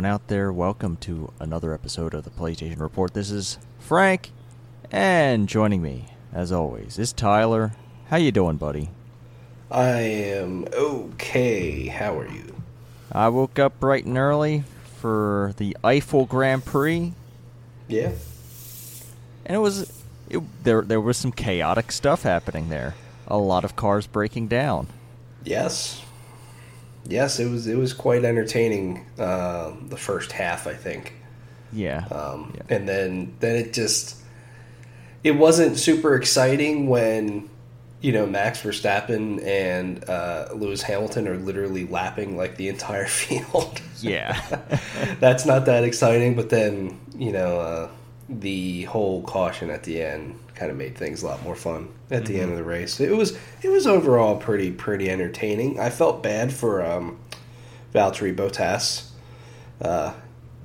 Everyone out there. Welcome to another episode of the PlayStation Report. This is Frank, and joining me, as always, is Tyler. How you doing, buddy? I am okay. How are you? I woke up bright and early for the Eifel Grand Prix, Yeah. and it was it, there. There was some chaotic stuff happening there. A lot of cars breaking down. Yes. Yes, it was it was quite entertaining. Uh, the first half, I think, Yeah. um, yeah. and then then it just it wasn't super exciting when you know Max Verstappen and uh, Lewis Hamilton are literally lapping like the entire field. yeah. That's not that exciting, but then you know uh, the whole caution at the end kind of made things a lot more fun at the end of the race. It was it was overall pretty pretty entertaining. I felt bad for um, Valtteri Bottas, uh,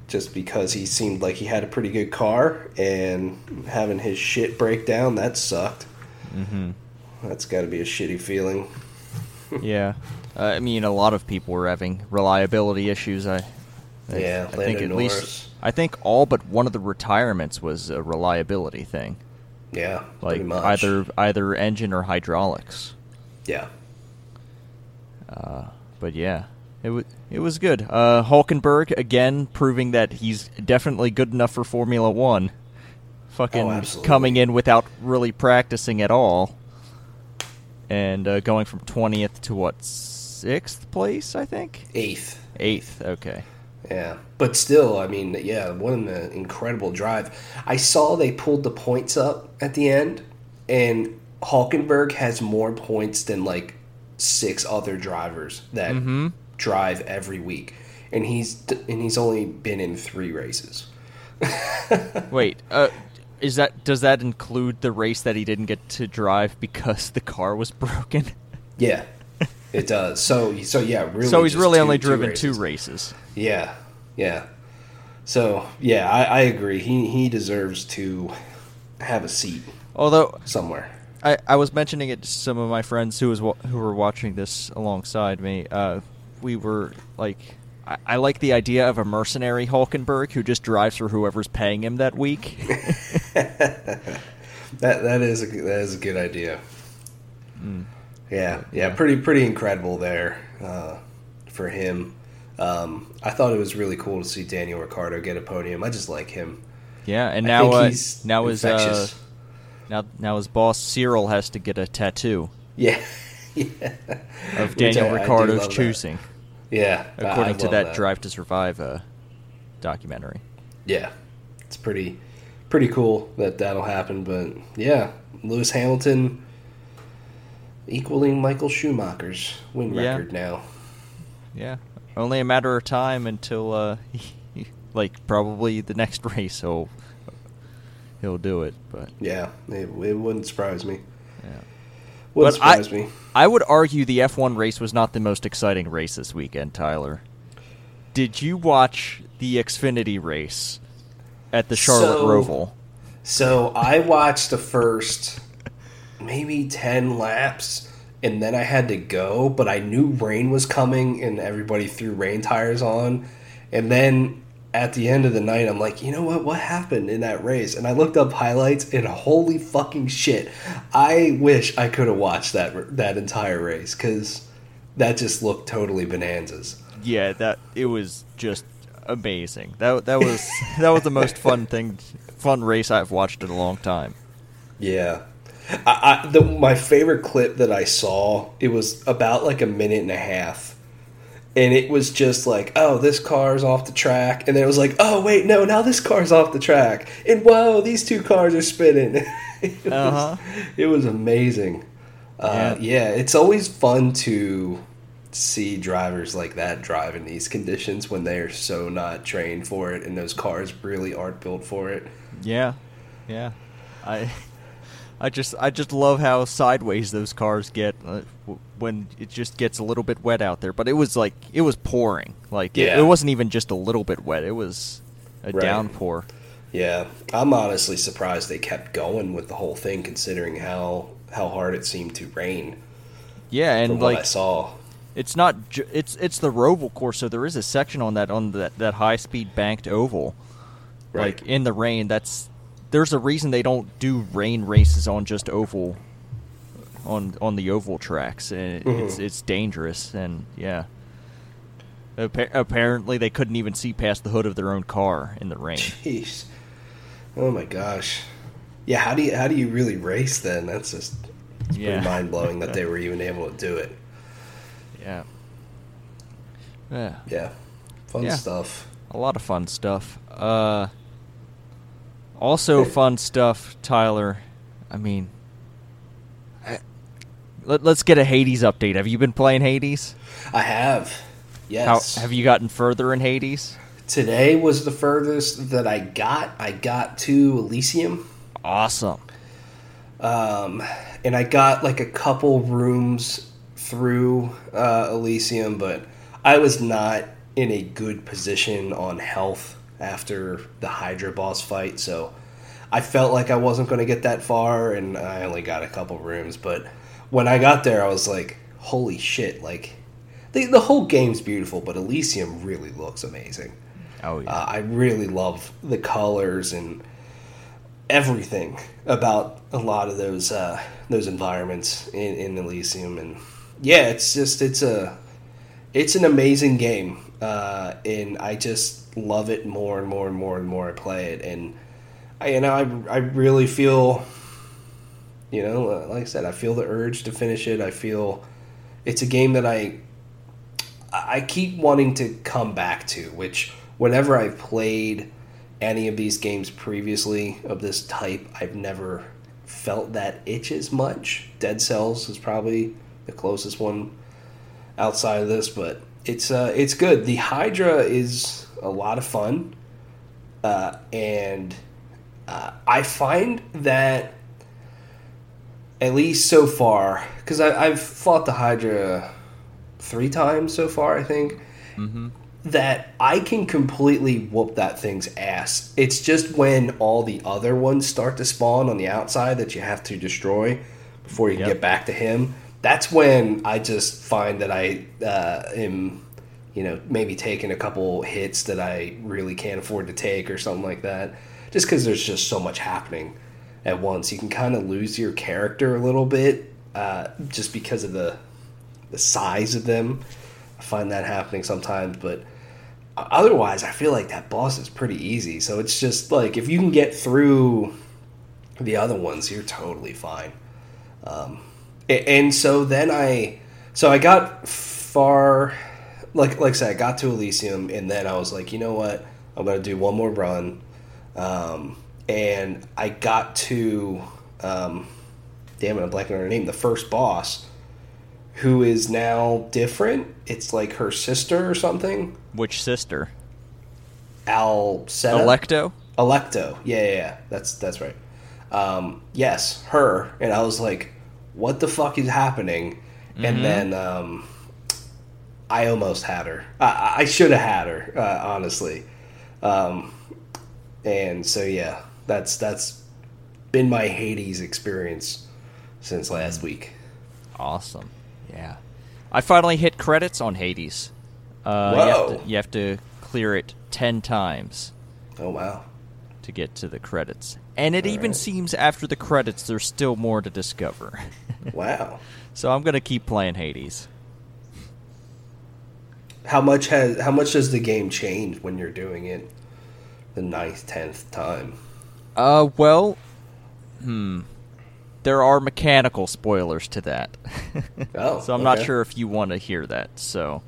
just because he seemed like he had a pretty good car and having his shit break down that sucked. hmm That's got to be a shitty feeling. Yeah. Uh, I mean, a lot of people were having reliability issues. I, I Yeah, I think at Norris. least I think all but one of the retirements was a reliability thing, Yeah, like pretty much. either either engine or hydraulics. Yeah, Uh, but yeah, it was it was good. Uh, Hulkenberg again proving that he's definitely good enough for Formula One. Fucking Oh, coming in without really practicing at all, and uh, going from twentieth to what sixth place, I think. eighth. Eighth. Okay. Yeah, but still, I mean, yeah, what an incredible drive. I saw they pulled the points up at the end, and Hulkenberg has more points than like six other drivers that Mhm. drive every week, and he's and he's only been in three races. Wait. Uh, is that does that include the race that he didn't get to drive because the car was broken? Yeah, it does. So so yeah, really. so he's really two- only two driven races. two races. Yeah, yeah. So yeah, I, I agree. He he deserves to have a seat Although somewhere. I, I was mentioning it to some of my friends who was who were watching this alongside me. Uh, we were like, I, I like the idea of a mercenary Hulkenberg who just drives for whoever's paying him that week. That that is a, that is a good idea. Mm. Yeah, yeah, pretty pretty incredible there uh, for him. Um, I thought it was really cool to see Daniel Ricciardo get a podium. I just like him. yeah, and I now think uh, he's now his uh, now now his boss Cyril has to get a tattoo Yeah, yeah. of Daniel I- I love that. choosing, Yeah, according to love that, Drive to Survive uh, documentary. Yeah, it's pretty pretty cool that that'll happen. But yeah, Lewis Hamilton equaling Michael Schumacher's win Yeah. record now. Yeah, only a matter of time until, uh, like probably the next race he'll he'll do it. But Yeah, it, it wouldn't surprise me. yeah, Wouldn't But I- surprise me. I would argue the F1 race was not the most exciting race this weekend. Tyler, did you watch the Xfinity race at the Charlotte So- Roval? So I watched the first maybe 10 laps and then I had to go, but I knew rain was coming and everybody threw rain tires on. And then at the end of the night, I'm like, you know what? What happened in that race? And I looked up highlights and holy fucking shit. I wish I could have watched that that entire race cuz that just looked totally bonanzas. Yeah, that it was just amazing. That that was that was the most fun thing, fun race I've watched in a long time. Yeah. I, I the, my favorite clip that I saw, it was about like a minute and a half. And it was just like, oh, this car's off the track. And then it was like, oh, wait, no, now this car's off the track. And whoa, these two cars are spinning. it, was, Uh-huh. it was amazing. Uh, yeah, it's always fun to see drivers like that drive in these conditions when they are so not trained for it and those cars really aren't built for it. Yeah, yeah. I, I just I just love how sideways those cars get uh, when it just gets a little bit wet out there. But it was like it was pouring. Like it, Yeah. it wasn't even just a little bit wet. It was a Right. downpour. Yeah, I'm honestly surprised they kept going with the whole thing, considering how how hard it seemed to rain. Yeah, from and what I like saw. It's not. Ju- it's it's the Roval course, so there is a section on that on that that high speed banked oval. Right. Like in the rain, that's there's a reason they don't do rain races on just oval on on the oval tracks. And It's Mhm. it's dangerous and yeah. Appa- apparently, they couldn't even see past the hood of their own car in the rain. Jeez. Oh my gosh. Yeah, how do you how do you really race then? That's just it's Yeah. pretty mind blowing that they were even able to do it. Yeah. Yeah. Yeah. Fun Yeah. stuff. A lot of fun stuff. Uh, also fun stuff, Tyler. I mean, I, let, us get a Hades update. Have you been playing Hades? I have. How Yes. have you gotten further in Hades? Today was the furthest that I got. I got to Elysium. Awesome. Um, and I got like a couple rooms through uh, Elysium, but I was not in a good position on health after the Hydra boss fight, so I felt like I wasn't going to get that far, and I only got a couple rooms. But when I got there, I was like, "Holy shit!" Like the the whole game's beautiful, but Elysium really looks amazing. Oh yeah. Uh, I really love the colors and everything about a lot of those uh, those environments in, in Elysium, and yeah, it's just it's a it's an amazing game, uh, and I just love it more and more and more and more I play it, and I, you know I I really feel, you know, uh, like I said, I feel the urge to finish it. I feel it's a game that I I keep wanting to come back to, which whenever I've played any of these games previously of this type, I've never felt that itch as much. Dead Cells is probably the closest one outside of this, but it's uh, it's good. The Hydra is a lot of fun, uh, and uh, I find that at least so far, because I've fought the Hydra three times so far, I think. mm-hmm. That I can completely whoop that thing's ass. It's just when all the other ones start to spawn on the outside that you have to destroy before you can Yep. get back to him. That's when I just find that I uh, am, you know, maybe taking a couple hits that I really can't afford to take or something like that. Just because there's just so much happening at once, you can kind of lose your character a little bit uh, just because of the the size of them. I find that happening sometimes, but otherwise, I feel like that boss is pretty easy. So it's just like if you can get through the other ones, you're totally fine. Um, and so then I, so I got far, like like I said, I got to Elysium, and then I was like, you know what, I'm gonna do one more run, um, and I got to, um, damn it, I'm blanking on her name, the first boss, who is now different. It's like her sister or something. Which sister? Alceta? Alecto. Alecto. Yeah, yeah, yeah. That's that's right. Um, yes, her. And I was like, what the fuck is happening? And then um, I almost had her. I, I should have had her, uh, honestly. Um, and so yeah, that's that's been my Hades experience since last week. Awesome. Yeah. I finally hit credits on Hades. Uh, You have, Whoa. to, you have to clear it ten times Oh wow. to get to the credits. And it even Alright. seems after the credits there's still more to discover. Wow. so I'm gonna keep playing Hades. How much has how much does the game change when you're doing it the ninth, tenth time? Uh, well, hmm. There are mechanical spoilers to that. Oh, so I'm not sure if you want to hear that. So,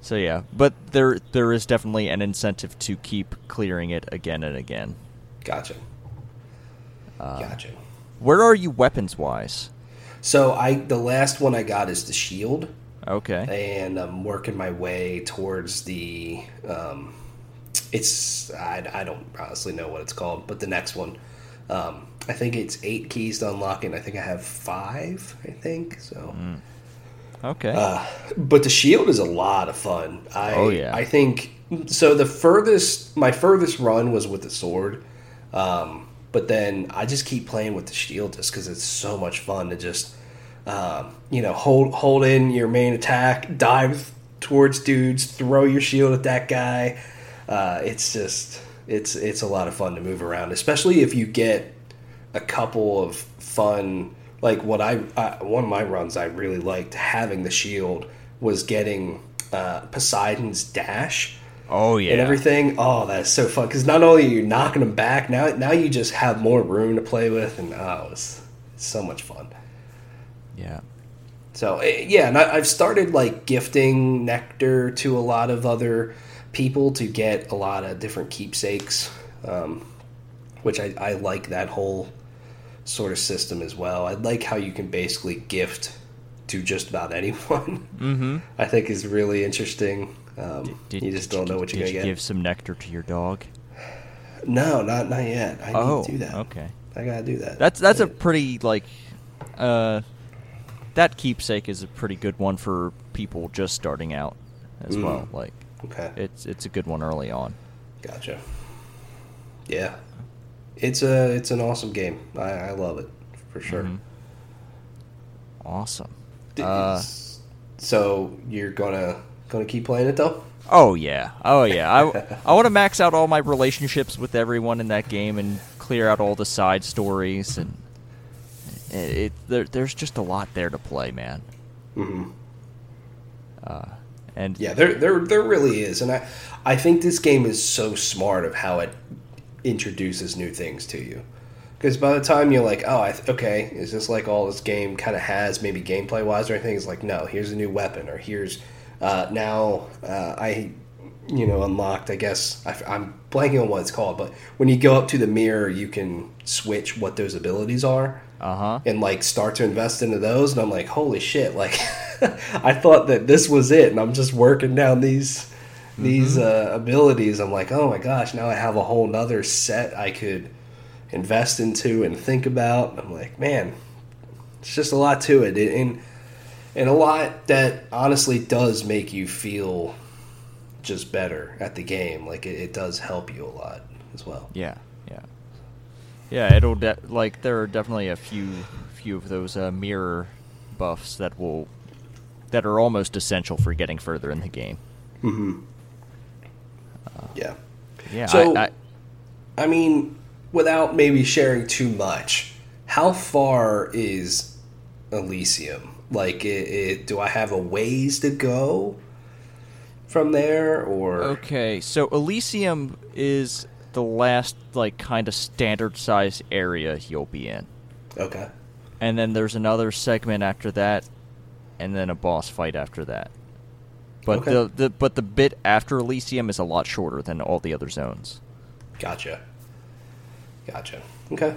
so yeah, but there there is definitely an incentive to keep clearing it again and again. Gotcha. Uh, Gotcha. Where are you weapons wise? So I the last one I got is the shield, Okay. and I'm working my way towards the. Um, it's I, I don't honestly know what it's called, but the next one, um, I think it's eight keys to unlock it. and I think I have five. I think so. Mm. Okay. Uh, but the shield is a lot of fun. I, Oh, yeah. I think so. The furthest, my furthest run was with the sword, um, but then I just keep playing with the shield just because it's so much fun to just um, you know, hold hold in your main attack, dive towards dudes, throw your shield at that guy. Uh, it's just it's it's a lot of fun to move around, especially if you get a couple of fun like what I, I one of my runs I really liked having the shield was getting uh, Poseidon's dash Oh yeah. and everything. Oh, that's so fun because not only are you knocking them back now, now you just have more room to play with, and oh, it's, it's so much fun. Yeah. So eh, yeah, and I, I've started like gifting nectar to a lot of other people to get a lot of different keepsakes, um, which I, I like that whole sort of system as well. I like how you can basically gift to just about anyone. Mm-hmm. I think is really interesting. Um, you just don't know what you're did gonna you get. give some nectar to your dog? No, not not yet. I oh, need to do that. okay. I gotta do that. That's that's a pretty like, uh, that keepsake is a pretty good one for people just starting out, as Mm. well. Like, okay. it's it's a good one early on. Gotcha. Yeah, it's a it's an awesome game. I, I love it for sure. Mhm. Awesome. D- Uh, so you're gonna gonna keep playing it though? Oh yeah, oh yeah. I I want to max out all my relationships with everyone in that game and clear out all the side stories and it, it there, there's just a lot there to play, man. hmm Uh, and Yeah, there there there really is, and I I think this game is so smart of how it introduces new things to you. Because by the time you're like, oh, I th- okay, is this like all this game kind of has, maybe gameplay wise or anything? It's like, no, here's a new weapon, or here's uh, now uh, I, you know, unlocked. I guess I, am blanking on what it's called, but when you go up to the mirror, you can switch what those abilities are uh huh. and like start to invest into those and i'm like holy shit like i thought that this was it and i'm just working down these these uh, abilities. I'm like oh my gosh now i have a whole nother set i could invest into and think about. I'm like man it's just a lot to it and and a lot that honestly does make you feel just better at the game like it, it does help you a lot as well. Yeah, yeah. It'll de- like there are definitely a few few of those uh, mirror buffs that will that are almost essential for getting further in the game. mm-hmm. yeah Yeah, So- I, I, I mean, without maybe sharing too much, how far is Elysium? Like, it, it, do I have a ways to go from there, or Okay, so Elysium is the last like kind of standard size area you'll be in. okay, And then there's another segment after that and then a boss fight after that. But Okay. the, the but the bit after Elysium is a lot shorter than all the other zones. gotcha, gotcha, okay,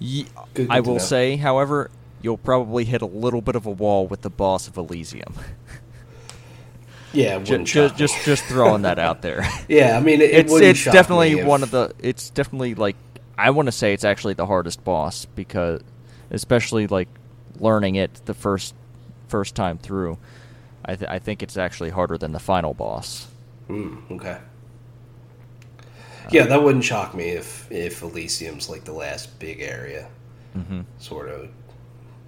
Ye- Good- I good to will know. say, however, you'll probably hit a little bit of a wall with the boss of Elysium. yeah, just, wouldn't just, just just throwing that out there. yeah, I mean, it, it it's it's definitely if- one of the it's definitely like I want to say it's actually the hardest boss because especially like learning it the first first time through. I th- I think it's actually harder than the final boss. Mm, okay. Yeah, that wouldn't shock me if if Elysium's like the last big area. Mm-hmm. sort of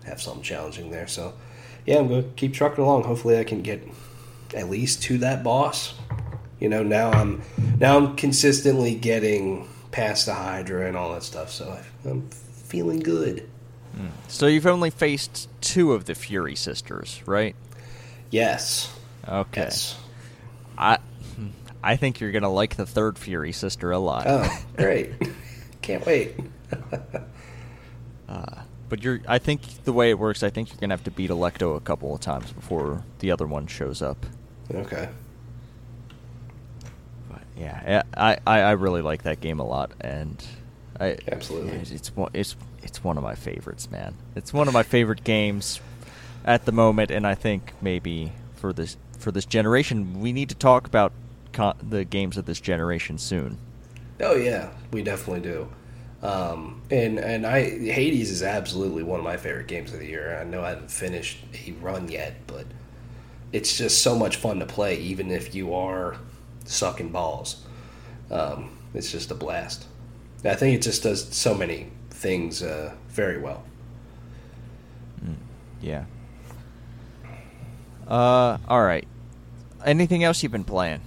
have something challenging there. So, yeah, I'm going to keep trucking along. Hopefully, I can get at least to that boss. You know, now I'm now I'm consistently getting past the Hydra and all that stuff. So I, I'm feeling good. So you've only faced two of the Fury sisters, right? Yes. Okay. Yes. I I think you're gonna like the third Fury sister a lot. Oh, great! Can't wait. Uh, but you're I think the way it works, I think you're gonna have to beat Alecto a couple of times before the other one shows up. Okay. But yeah, I, I, I really like that game a lot, and I Absolutely. it's, it's one it's it's one of my favorites, man. It's one of my favorite games at the moment, and I think maybe for this for this generation, we need to talk about con- the games of this generation soon. Oh yeah, we definitely do. Um, and and I Hades is absolutely one of my favorite games of the year. I know I haven't finished a run yet, but it's just so much fun to play, even if you are sucking balls. Um, it's just a blast. I think it just does so many things uh, very well. Yeah. Uh, all right. Anything else you've been playing?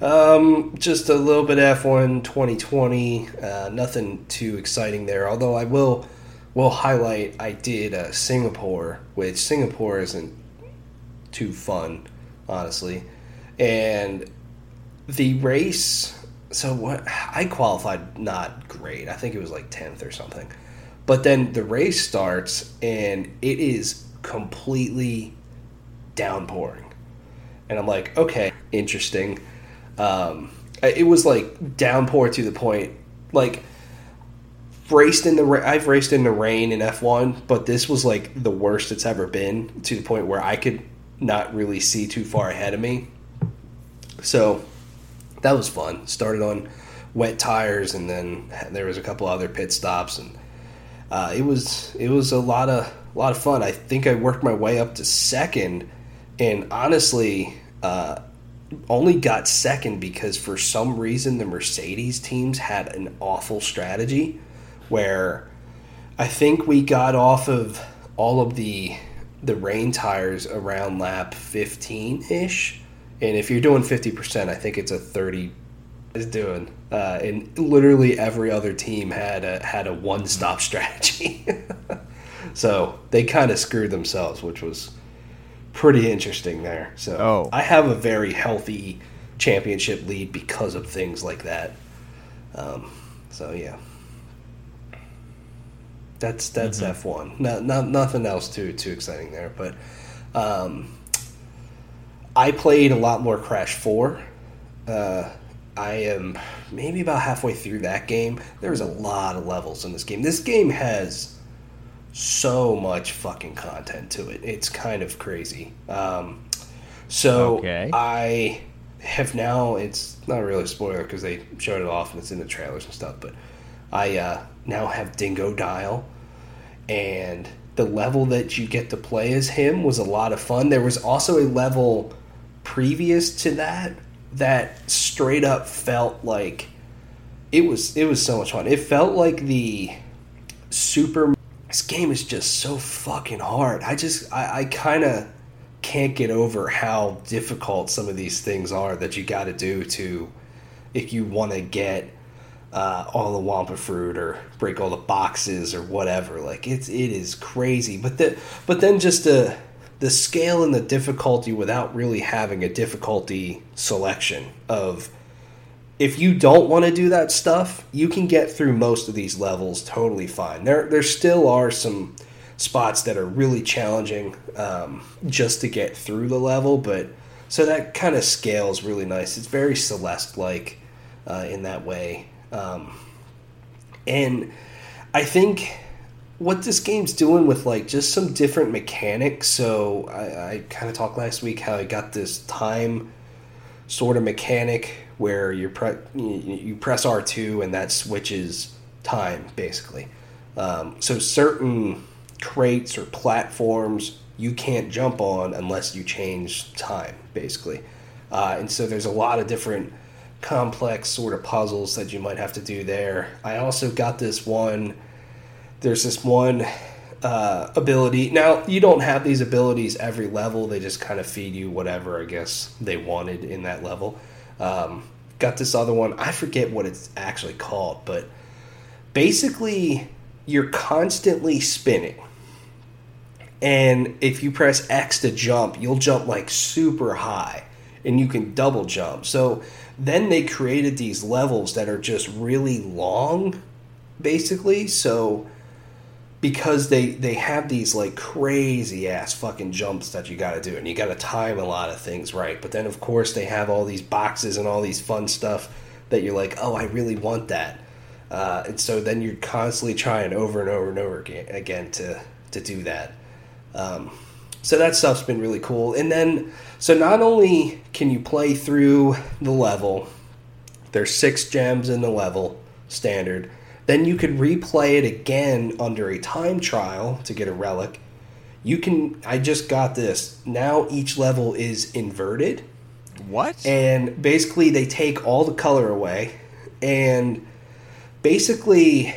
Um, just a little bit F1 2020. Uh, nothing too exciting there. Although I will will highlight I did uh, Singapore, which Singapore isn't too fun, honestly. And the race. So what? I qualified not great. I think it was like tenth or something. But then the race starts and it is completely downpouring. And I'm like, okay, interesting. Um, it was like downpour to the point, like raced in the ra- I've raced in the rain in F1, but this was like the worst it's ever been to the point where I could not really see too far ahead of me. So that was fun. Started on wet tires, and then there was a couple other pit stops, and uh, it was it was a lot of a lot of fun. I think I worked my way up to second, and honestly, uh, only got second because for some reason the Mercedes teams had an awful strategy where I think we got off of all of the the rain tires around lap 15 ish. And if you're doing 50%, I think it's a 30 is doing. Uh, and literally every other team had a had a one stop strategy. so they kind of screwed themselves, which was pretty interesting there. So Oh. I have a very healthy championship lead because of things like that. Um, so yeah, that's that's F one. No, not nothing else too too exciting there. But um, I played a lot more Crash Four. Uh, I am maybe about halfway through that game. There's a lot of levels in this game. This game has so much fucking content to it. It's kind of crazy. Um, so Okay. I have now. It's not really a spoiler because they showed it off and it's in the trailers and stuff. But I uh, now have Dingodile, and the level that you get to play as him was a lot of fun. There was also a level previous to that that straight up felt like it was it was so much fun. It felt like the super this game is just so fucking hard. I just I, I kind of can't get over how difficult some of these things are that you got to do to if you want to get uh, all the wumpa fruit or break all the boxes or whatever. Like it's it is crazy. But the but then just the the scale and the difficulty without really having a difficulty selection of if you don't want to do that stuff, you can get through most of these levels totally fine. There there still are some spots that are really challenging um, just to get through the level, but so that kind of scales really nice. It's very Celeste like uh, in that way. Um, and I think what this game's doing with like just some different mechanics. So I, I kind of talked last week how I got this time sort of mechanic where you pre- you, press R two and that switches time basically. Um, so certain crates or platforms you can't jump on unless you change time basically. Uh, and so there's a lot of different complex sort of puzzles that you might have to do there. I also got this one. There's this one uh, ability. Now you don't have these abilities every level. They just kind of feed you whatever I guess they wanted in that level. Um, got this other one. I forget what it's actually called, but basically you're constantly spinning. And if you press X to jump, you'll jump like super high and you can double jump. So then they created these levels that are just really long basically. So because they they have these like crazy ass fucking jumps that you got to do and you got to time a lot of things right. But then of course they have all these boxes and all these fun stuff that you're like, "Oh, I really want that." Uh, and so then you're constantly trying over and over and over again, again to to do that. Um, so that stuff's been really cool. And then, so not only can you play through the level, there's six gems in the level standard. Then you could replay it again under a time trial to get a relic. You can. I just got this. Now each level is inverted, What? and basically they take all the color away, and basically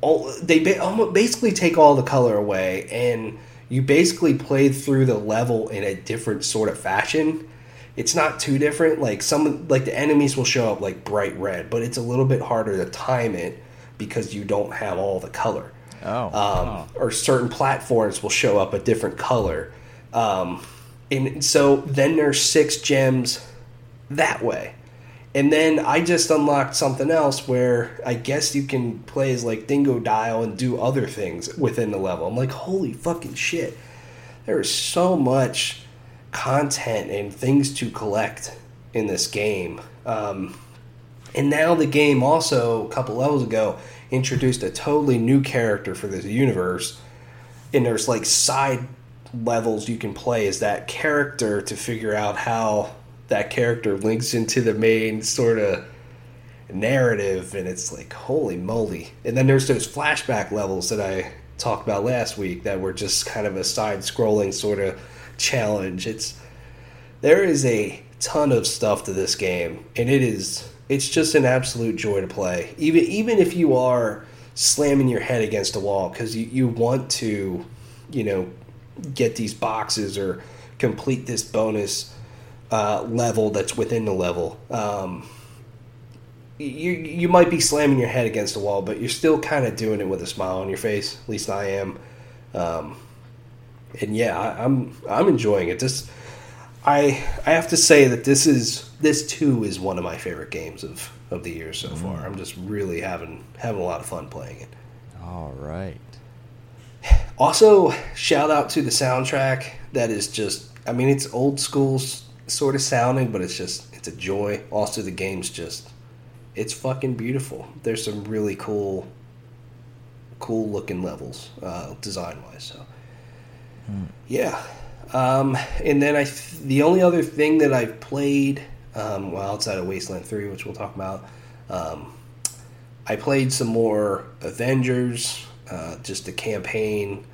all, they ba- basically take all the color away, and you basically played through the level in a different sort of fashion. It's not too different. Like some, like the enemies will show up like bright red, but it's a little bit harder to time it because you don't have all the color. Oh. Um, oh. Or certain platforms will show up a different color. Um, and so then there's six gems that way. And then I just unlocked something else where I guess you can play as like Dingodile and do other things within the level. I'm like, holy fucking shit. There is so much content and things to collect in this game. Um, and now the game also, a couple levels ago, introduced a totally new character for this universe. And there's like side levels you can play as that character to figure out how that character links into the main sort of narrative and it's like holy moly. And then there's those flashback levels that i talked about last week that were just kind of a side scrolling sort of challenge. It's there is a ton of stuff to this game and it is it's just an absolute joy to play. Even even if you are slamming your head against a wall because you, you want to you know get these boxes or complete this bonus uh, level that's within the level. Um, you you might be slamming your head against the wall, but you're still kind of doing it with a smile on your face. At least I am. Um, and yeah, I, I'm I'm enjoying it. This I I have to say that this is this too is one of my favorite games of, of the year so mm. far. I'm just really having having a lot of fun playing it. All right. Also, shout out to the soundtrack. That is just I mean, it's old school sort of sounding, but it's just it's a joy. Also, the game's just it's fucking beautiful. There's some really cool, cool looking levels, uh, design wise. So, hmm. yeah. Um, and then I, th- the only other thing that I've played, um, well, outside of Wasteland Three, which we'll talk about, um, I played some more Avengers, uh, just the campaign.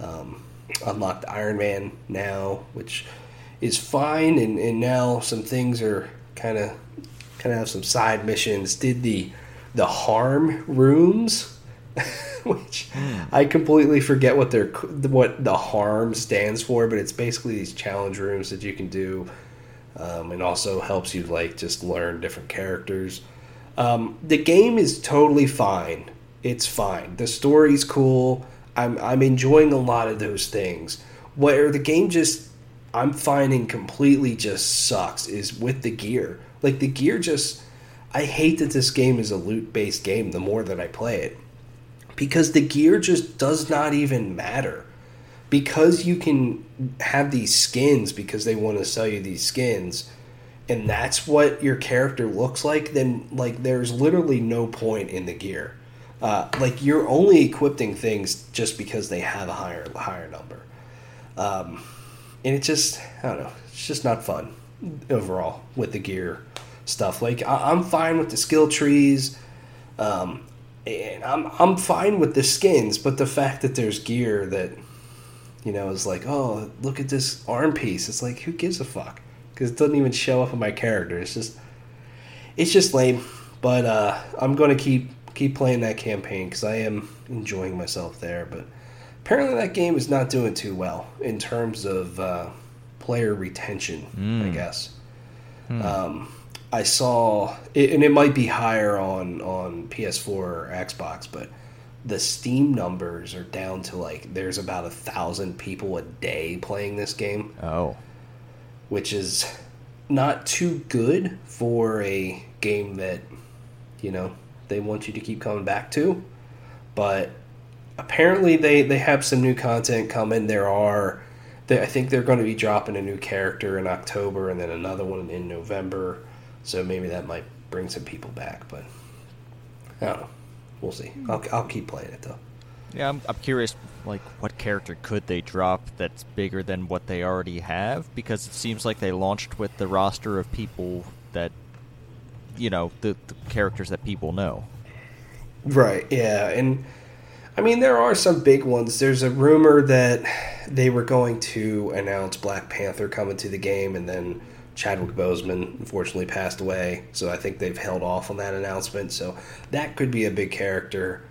Um, unlocked Iron Man now, which is fine, and, and now some things are kind of kind of have some side missions. Did the the harm rooms, which mm. I completely forget what they're what the harm stands for, but it's basically these challenge rooms that you can do, um, and also helps you like just learn different characters. Um, the game is totally fine. It's fine. The story's cool. I'm I'm enjoying a lot of those things. Where the game just I'm finding completely just sucks is with the gear. Like the gear just I hate that this game is a loot based game the more that I play it. Because the gear just does not even matter. Because you can have these skins because they want to sell you these skins and that's what your character looks like, then like there's literally no point in the gear. Uh, like you're only equipping things just because they have a higher higher number. Um, and it just I don't know, it's just not fun overall with the gear stuff. Like I, am fine with the skill trees, um, and I'm I'm fine with the skins, but the fact that there's gear that you know is like, oh, look at this arm piece. It's like who gives a fuck? Because it doesn't even show up in my character. It's just it's just lame. But uh, I'm to keep keep playing that campaign because I am enjoying myself there. But apparently that game is not doing too well in terms of uh, player retention. Mm. I hmm. guess. Mm. Um, I saw, and it might be higher on on PS4 or Xbox, but the Steam numbers are down to like there's about a thousand people a day playing this game. Oh, which is not too good for a game that you know they want you to keep coming back to, but apparently they they have some new content coming. There are, they, I think they're going to be dropping a new character in October and then another one in November. So maybe that might bring some people back, but I don't know. We'll see. Hmm. I'll I'll keep playing it though. Yeah, I'm, I'm curious, like, what character could they drop that's bigger than what they already have? Because it seems like they launched with the roster of people that, you know, the, the characters that people know. Right, yeah. And I mean, there are some big ones. There's a rumor that they were going to announce Black Panther coming to the game, and then Chadwick Boseman unfortunately passed away. So I think they've held off on that announcement. So that could be a big character.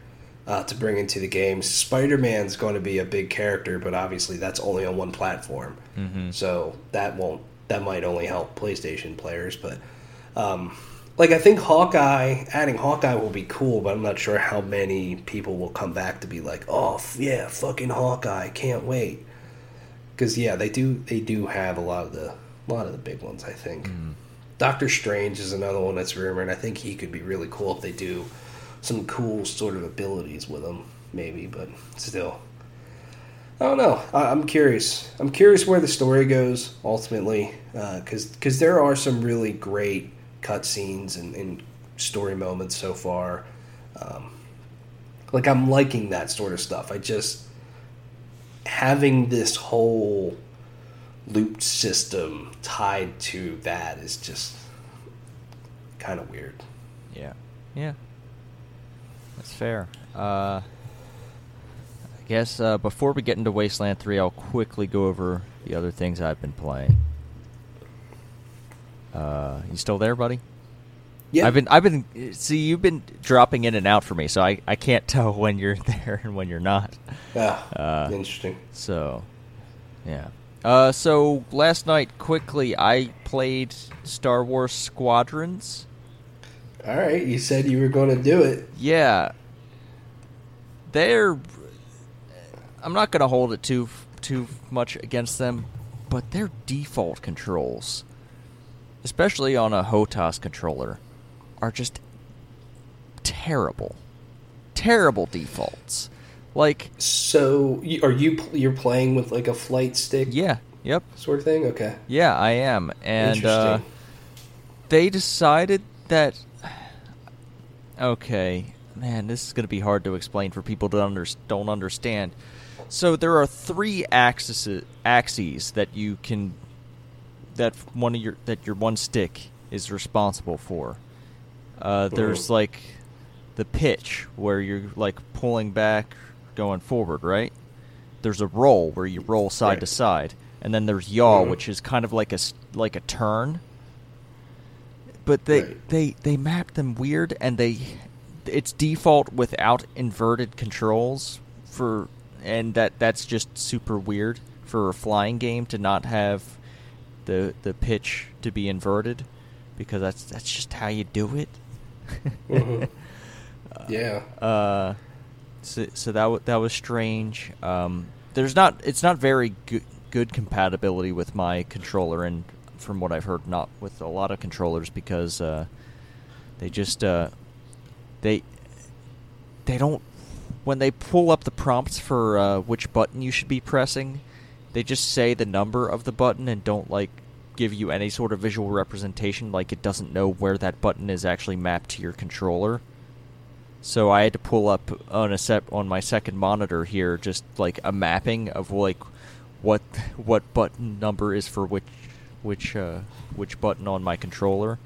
uh, to bring into the game. Spider Man's going to be a big character, but obviously that's only on one platform, Mm-hmm. so that won't that might only help PlayStation players. But um, like I think Hawkeye, adding Hawkeye will be cool, but I'm not sure how many people will come back to be like, oh f- yeah, fucking Hawkeye, can't wait. Because yeah, they do they do have a lot of the a lot of the big ones. I think Doctor Strange is another one that's rumored. I think he could be really cool if they do some cool sort of abilities with him, maybe. But still, I don't know. I, I'm curious. I'm curious where the story goes ultimately, because uh, because there are some really great cutscenes and, and story moments so far. Um, like I'm liking that sort of stuff. I just having this whole looped system tied to that is just kind of weird. Yeah. Yeah. That's fair. Uh, I guess uh, before we get into Wasteland 3, I'll quickly go over the other things I've been playing. Uh, you still there, buddy? Yeah, I've been I've been see you've been dropping in and out for me, so I, I can't tell when you're there and when you're not. Ah, Uh, interesting. So, yeah. Uh, so last night, quickly, I played Star Wars Squadrons. All right, you said you were going to do it. Yeah, they're. I'm not gonna hold it too too much against them, but their default controls, especially on a HOTAS controller, are just terrible, terrible defaults. Like, So, are you you're playing with like a flight stick yeah, yep, sort of thing? Okay, yeah, I am, and uh, they decided that okay man this is going to be hard to explain for people that under, don't understand. So there are three axes axes that you can that one of your that your one stick is responsible for uh, there's like the pitch where you're like pulling back going forward right there's a roll where you roll side to side and then there's yaw Mhm. which is kind of like a like a turn but they Right. they they map them weird and they it's default without inverted controls for and that that's just super weird for a flying game to not have the the pitch to be inverted because that's that's just how you do it Mhm. yeah, uh, so, so that w- that was strange. Um, there's not it's not very good good compatibility with my controller, and from what I've heard, not with a lot of controllers because uh, they just uh, they they don't when they pull up the prompts for uh, which button you should be pressing, they just say the number of the button and don't like give you any sort of visual representation. Like it doesn't know where that button is actually mapped to your controller. So I had to pull up on a set on my second monitor here, just like a mapping of like what what button number is for which which uh, which button on my controller.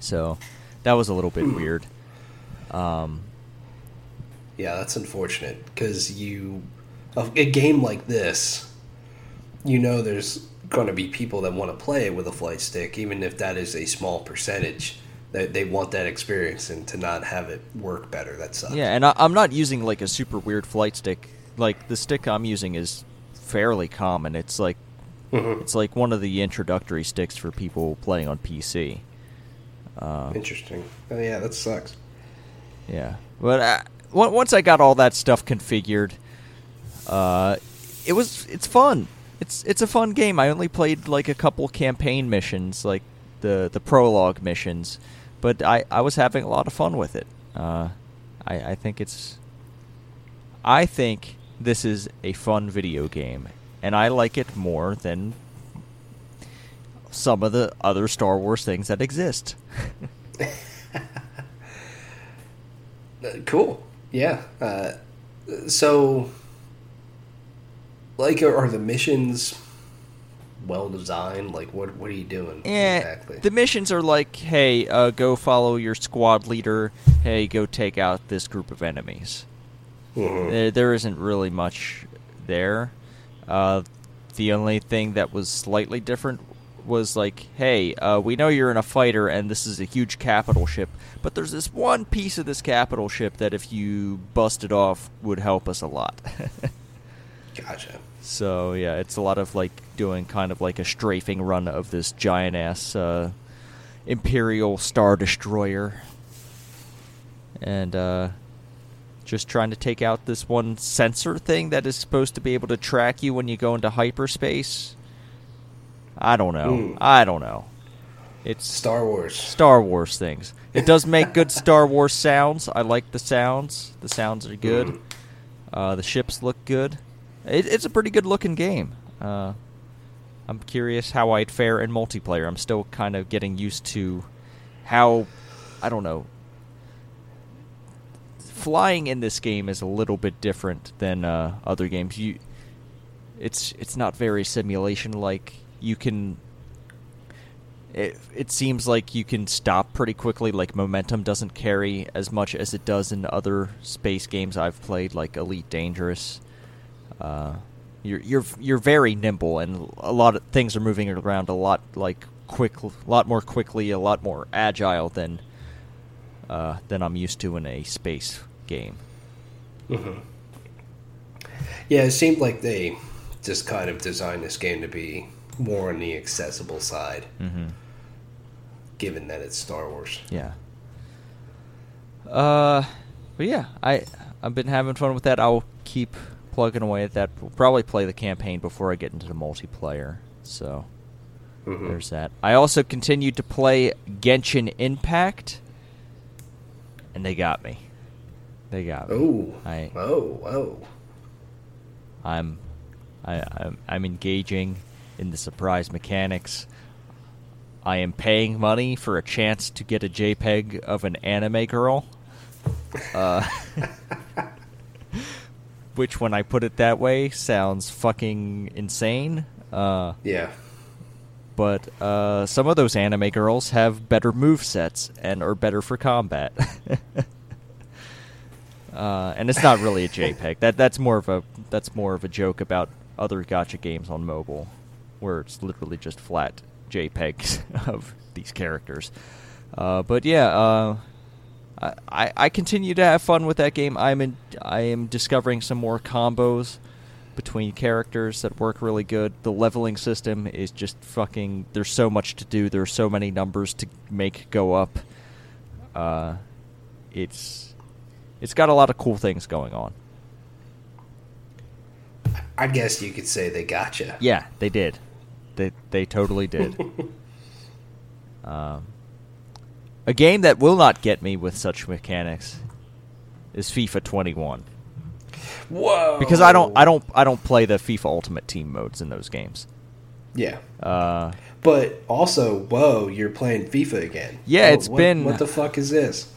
So that was a little bit weird. Um, yeah, that's unfortunate because you a, a game like this, you know, there's going to be people that want to play it with a flight stick, even if that is a small percentage. That they want that experience and to not have it work better. That sucks. yeah, and I, I'm not using like a super weird flight stick. Like the stick I'm using is fairly common. It's like Mhm. it's like one of the introductory sticks for people playing on PC. Uh, Interesting. Oh, yeah, that sucks. Yeah, but uh, on- once I got all that stuff configured, uh, it was it's fun. It's it's a fun game. I only played like a couple campaign missions, like the the prologue missions, but I I was having a lot of fun with it. Uh, I I think it's I think this is a fun video game, and I like it more than some of the other Star Wars things that exist. Uh, cool. Yeah. Uh, so, like, are, are the missions well designed? Like, what what are you doing Yeah, exactly? the missions are like, hey, uh, go follow your squad leader. Hey, go take out this group of enemies. Mhm. There, there isn't really much there. Uh, the only thing that was slightly different was like, "Hey, uh, we know you're in a fighter, and this is a huge capital ship, but there's this one piece of this capital ship that if you bust it off would help us a lot." Gotcha. so yeah, it's a lot of like doing kind of like a strafing run of this giant ass uh, Imperial Star Destroyer, and uh, just trying to take out this one sensor thing that is supposed to be able to track you when you go into hyperspace. I don't know. Hmm. I don't know. It's Star Wars. Star Wars things. It does make good Star Wars sounds. I like the sounds. The sounds are good. Mhm. Uh, the ships look good. It, it's a pretty good looking game. Uh, I'm curious how I'd fare in multiplayer. I'm still kind of getting used to how I don't know. Flying in this game is a little bit different than uh, other games. You, it's it's not very simulation like. You can it, it seems like you can stop pretty quickly. Like momentum doesn't carry as much as it does in other space games I've played, like Elite Dangerous. Uh, you're you're you're very nimble, and a lot of things are moving around a lot like quick, a lot more quickly, a lot more agile than uh, than I'm used to in a space game. hmm Yeah, it seemed like they just kind of designed this game to be more on the accessible side, Mm-hmm. given that it's Star Wars. Yeah. Uh, but yeah, I I've been having fun with that. I'll keep plugging away at that. We'll probably play the campaign before I get into the multiplayer. So Mhm. there's that. I also continued to play Genshin Impact, and they got me. They got me. Oh, I oh, oh. I'm I, I'm I'm engaging in the surprise mechanics. I am paying money for a chance to get a JPEG of an anime girl. Uh, which, when I put it that way, sounds fucking insane. Uh, Yeah. but uh, some of those anime girls have better move sets and are better for combat. uh, and it's not really a JPEG. That that's more of a that's more of a joke about other gacha games on mobile, where it's literally just flat JPEGs of these characters. Uh, but yeah, uh, I- I continue to have fun with that game. I'm in I am discovering some more combos between characters that work really good. The leveling system is just fucking. There's so much to do. There's so many numbers to make go up. Uh, it's it's got a lot of cool things going on. I guess you could say they gotcha. Yeah, they did. They they totally did. um, a game that will not get me with such mechanics is FIFA 21 Whoa. because I don't I don't I don't play the FIFA Ultimate Team modes in those games. Yeah. Uh, But also, whoa, you're playing FIFA again. Yeah, Whoa, it's what- been- What the fuck is this?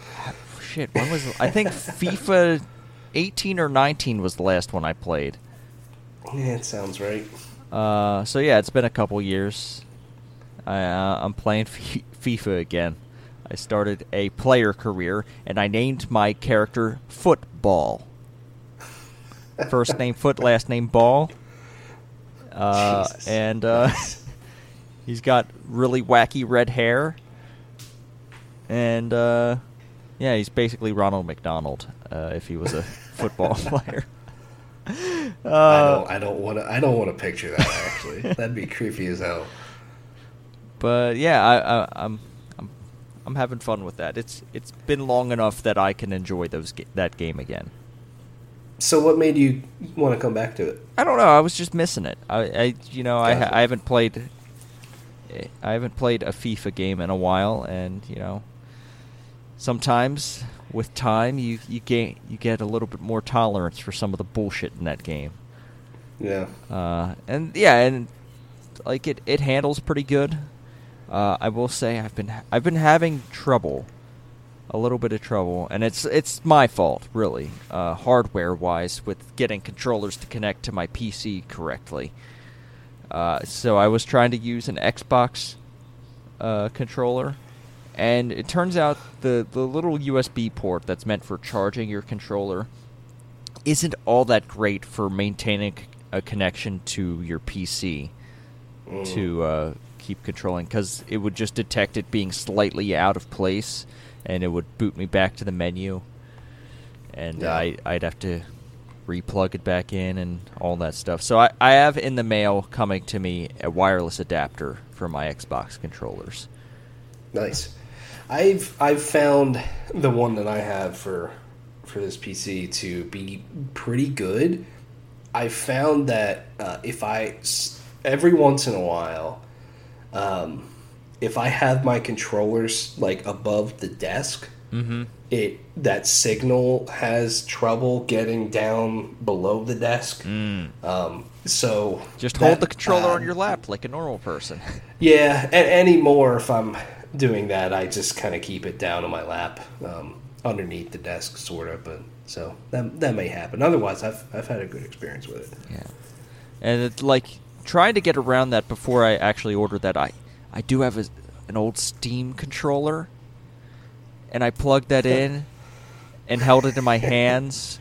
shit, when was I think FIFA 18 or 19 was the last one I played. Yeah, it sounds right. Uh, so yeah, it's been a couple years. I, uh, I'm playing F- FIFA again. I started a player career, and I named my character Football. First name Foot, last name Ball. Uh, and uh, he's got really wacky red hair. And uh, yeah, he's basically Ronald McDonald uh, if he was a football player. I Uh, don't. I don't want to. I don't want to picture that. Actually, that'd be creepy as hell. but yeah, I, I, I'm I'm having fun with that. It's it's been long enough that I can enjoy those that game again. So, what made you want to come back to it? I don't know. I was just missing it. I, I you know I Gotcha. I haven't played I haven't played a FIFA game in a while, and you know sometimes with time you you get you get a little bit more tolerance for some of the bullshit in that game. Yeah. Uh, and yeah, and like it, it handles pretty good. Uh, I will say I've been I've been having trouble, a little bit of trouble, and it's it's my fault really, uh, hardware wise, with getting controllers to connect to my PC correctly. Uh, so I was trying to use an Xbox uh, controller, and it turns out the the little USB port that's meant for charging your controller isn't all that great for maintaining a connection to your PC Mm. to uh, keep controlling because it would just detect it being slightly out of place, and it would boot me back to the menu, and Yeah. I I'd have to replug it back in and all that stuff. So I, I have in the mail coming to me a wireless adapter for my Xbox controllers. Nice. I've I've found the one that I have for for this PC to be pretty good. I found that uh, if i every once in a while, um, if I have my controllers like above the desk, Mm-hmm. it that signal has trouble getting down below the desk. Mm. Um, so Just that, hold the controller on your lap like a normal person. Yeah, a- anymore if I'm doing that, I just kind of keep it down on my lap, um, underneath the desk, sort of. But so that that may happen. Otherwise, I've I've had a good experience with it. Yeah, and it's like trying to get around that before I actually order that. I I do have a, an old Steam controller, and I plugged that in and held it in my hands,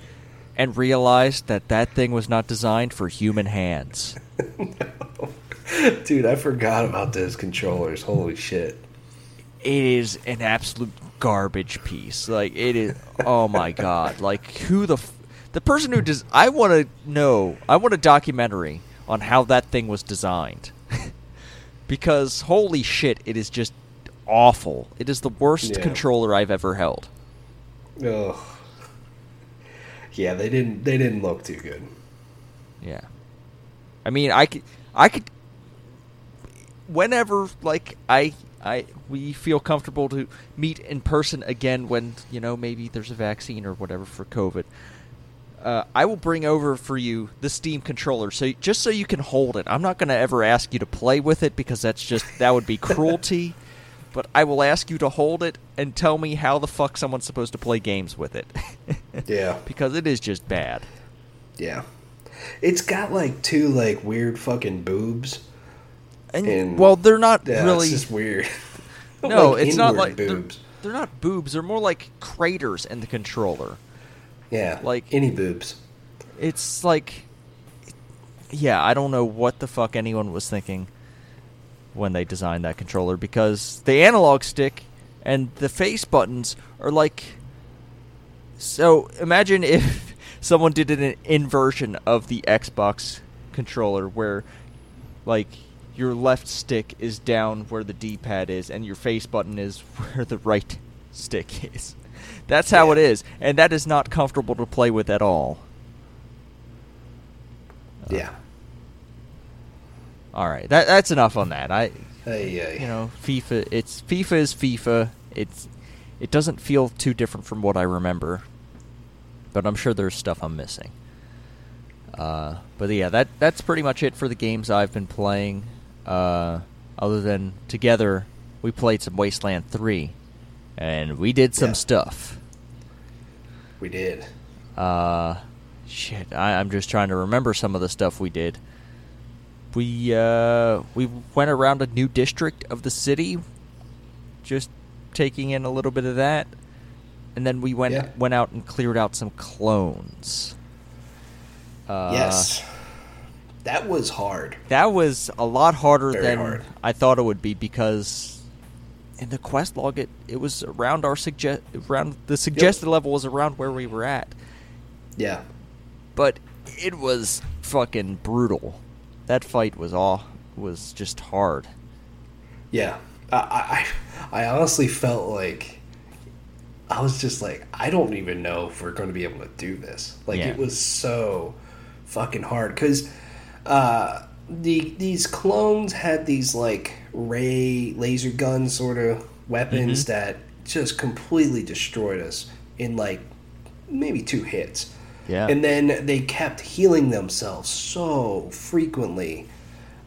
and realized that that thing was not designed for human hands. Dude, I forgot about those controllers. Holy shit! It is an absolute garbage piece. Like it is. Oh my god! Like who the f- the person who does? I want to know. I want a documentary on how that thing was designed. because holy shit, it is just awful. It is the worst Yeah. controller I've ever held. Ugh. Yeah, they didn't they didn't look too good. Yeah. I mean, I could, I could, whenever like I, I, we feel comfortable to meet in person again when you know maybe there's a vaccine or whatever for COVID. Uh, I will bring over for you the Steam controller, so just so you can hold it. I'm not going to ever ask you to play with it because that's just that would be cruelty. But I will ask you to hold it and tell me how the fuck someone's supposed to play games with it. Yeah. because it is just bad. Yeah, it's got like two like weird fucking boobs. And, And- well, they're not Yeah, really. it's just weird. no, Like it's not like they're, boobs. they're not boobs. They're more like craters in the controller. Yeah, like- any boobs. It's like, yeah, I don't know what the fuck anyone was thinking when they designed that controller because the analog stick and the face buttons are like. So imagine if someone did an inversion of the Xbox controller where, like, your left stick is down where the D-pad is and your face button is where the right stick is. That's how it Yeah. is, and that is not comfortable to play with at all. Yeah. All right, that that's enough on that. I, Hey, hey. you know, FIFA. It's FIFA is FIFA. It's it doesn't feel too different from what I remember, but I'm sure there's stuff I'm missing. Uh, but yeah, that that's pretty much it for the games I've been playing. Uh, other than together, we played some Wasteland Three, and we did some Yeah. stuff. we did. Uh, shit, I, I'm just trying to remember some of the stuff we did. We uh, we went around a new district of the city, just taking in a little bit of that, and then we went Yeah. went out and cleared out some clones. Uh, yes. That was hard. that was a lot harder Very than hard. I thought it would be because in the quest log it, it was around our suggest around the suggested level was around where we were at. Yeah. but it was fucking brutal. That fight was all was just hard. Yeah. I, I, I honestly felt like I was just like, I don't even know if we're going to be able to do this. Like, Yeah. it was so fucking hard. Because uh, the, these clones had these, like, ray laser gun sort of weapons Mhm. that just completely destroyed us in, like, maybe two hits. Yeah. And then they kept healing themselves so frequently.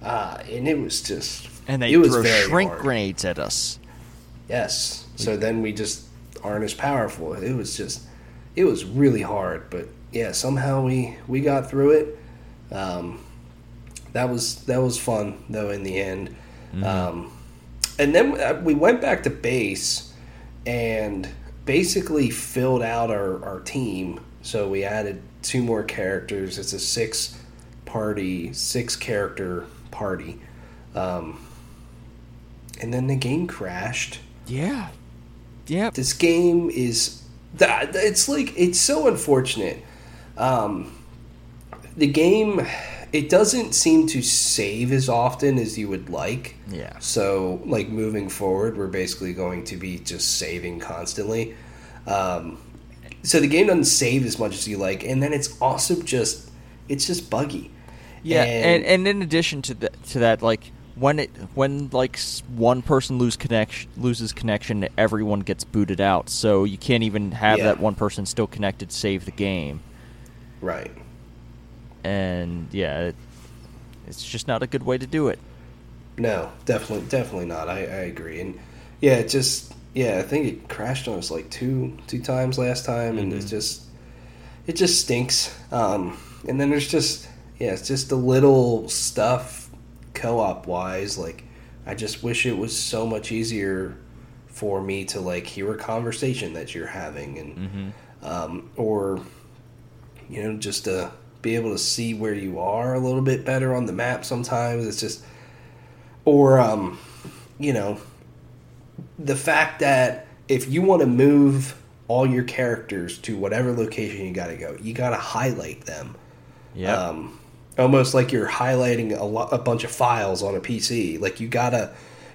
Uh, and it was just. and they it was throw shrink hard. grenades at us. Yes. So then we just aren't as powerful. It was just, it was really hard. But yeah, somehow we we got through it. Um, that was that was fun though in the end. Um, and then uh, we went back to base and basically filled out our, our team. So we added two more characters. It's a six party, six character party. Um, and then the game crashed. Yeah. Yeah. This game is that it's like it's so unfortunate. Um, the game it doesn't seem to save as often as you would like. Yeah. So like moving forward, we're basically going to be just saving constantly. Um, so the game doesn't save as much as you like, and then it's also just it's just buggy. Yeah, and, and in addition to that, to that, like when it when like one person lose connection loses connection, everyone gets booted out. So you can't even have Yeah. that one person still connected save the game. right. And yeah, it, it's just not a good way to do it. No, definitely, definitely not. I, I agree, and yeah, it just yeah, I think it crashed on us like two two times last time, and it's just it just stinks. Um, and then there's just yeah, it's just the little stuff co-op wise. Like I just wish it was so much easier for me to like hear a conversation that you're having, and um, or you know just to be able to see where you are a little bit better on the map. Sometimes it's just or um, you know the fact that if you want to move all your characters to whatever location you got to go, you got to highlight them. Yeah. Um, almost like you're highlighting a, lo- a bunch of files on a PC. Like you gotta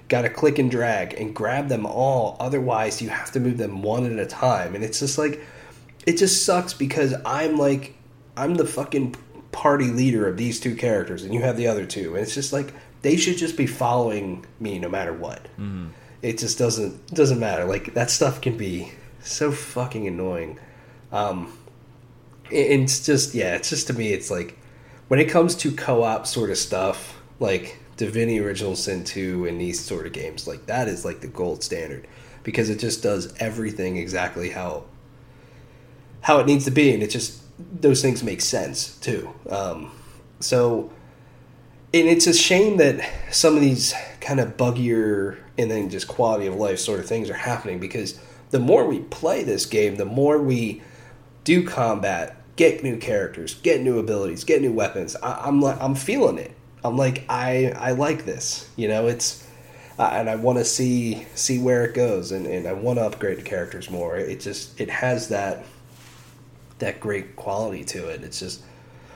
gotta click and drag and grab them all. Otherwise, you have to move them one at a time. And it's just like it just sucks because I'm like I'm the fucking party leader of these two characters, and you have the other two, and it's just like they should just be following me no matter what. It just doesn't doesn't matter. Like that stuff can be so fucking annoying. Um, and it's just yeah, it's just to me, it's like when it comes to co-op sort of stuff, like Divinity Original Sin 2 and these sort of games, like that is like the gold standard because it just does everything exactly how how it needs to be, and it just those things make sense too. Um, so, and it's a shame that some of these kind of buggier and then just quality of life sort of things are happening because the more we play this game, the more we do combat, get new characters, get new abilities, get new weapons. I, I'm like, I'm feeling it. I'm like, I, I like this. You know, it's, uh, and I want to see see where it goes, and, and I want to upgrade the characters more. It just, it has that, that great quality to it. It's just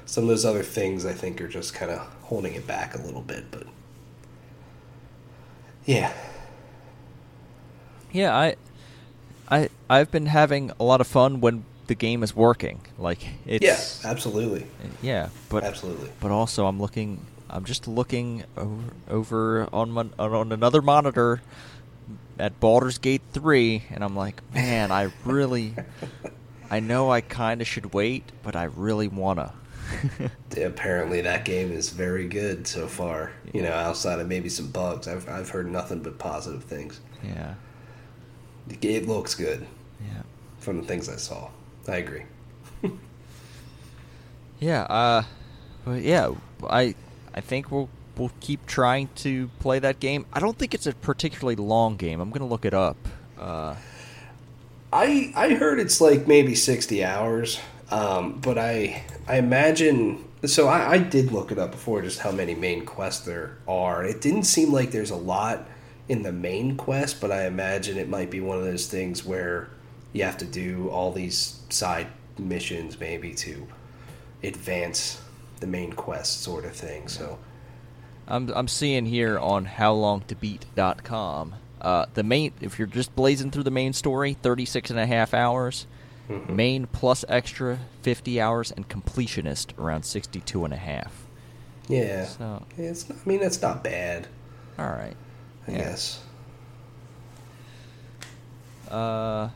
some of those other things I think are just kind of holding it back a little bit, but yeah, Yeah, I, I, I've been having a lot of fun when the game is working. Like yeah, it's absolutely, yeah, but absolutely. but also I'm looking. I'm just looking over, over on on another monitor at Baldur's Gate three, and I'm like, man, I really, I know I kind of should wait, but I really wanna. apparently that game is very good so far. You know, outside of maybe some bugs, I've I've heard nothing but positive things. yeah, It looks good yeah, from the things I saw. I agree. yeah. Uh, but yeah, I I think we'll we'll keep trying to play that game. I don't think it's a particularly long game. I'm gonna look it up. Uh, I I heard it's like maybe sixty hours, um, but I I imagine. So I, I did look it up before, just how many main quests there are. It didn't seem like there's a lot in the main quest, but I imagine it might be one of those things where you have to do all these side missions maybe to advance the main quest sort of thing. So I'm I'm seeing here on howlongtobeat.com. Uh, the main if you're just blazing through the main story, 36 and a half hours. Mhm. Main plus extra 50 hours and completionist around 62 and a half. yeah, So, it's not, I mean it's not bad. all right. I Yeah. guess. Uh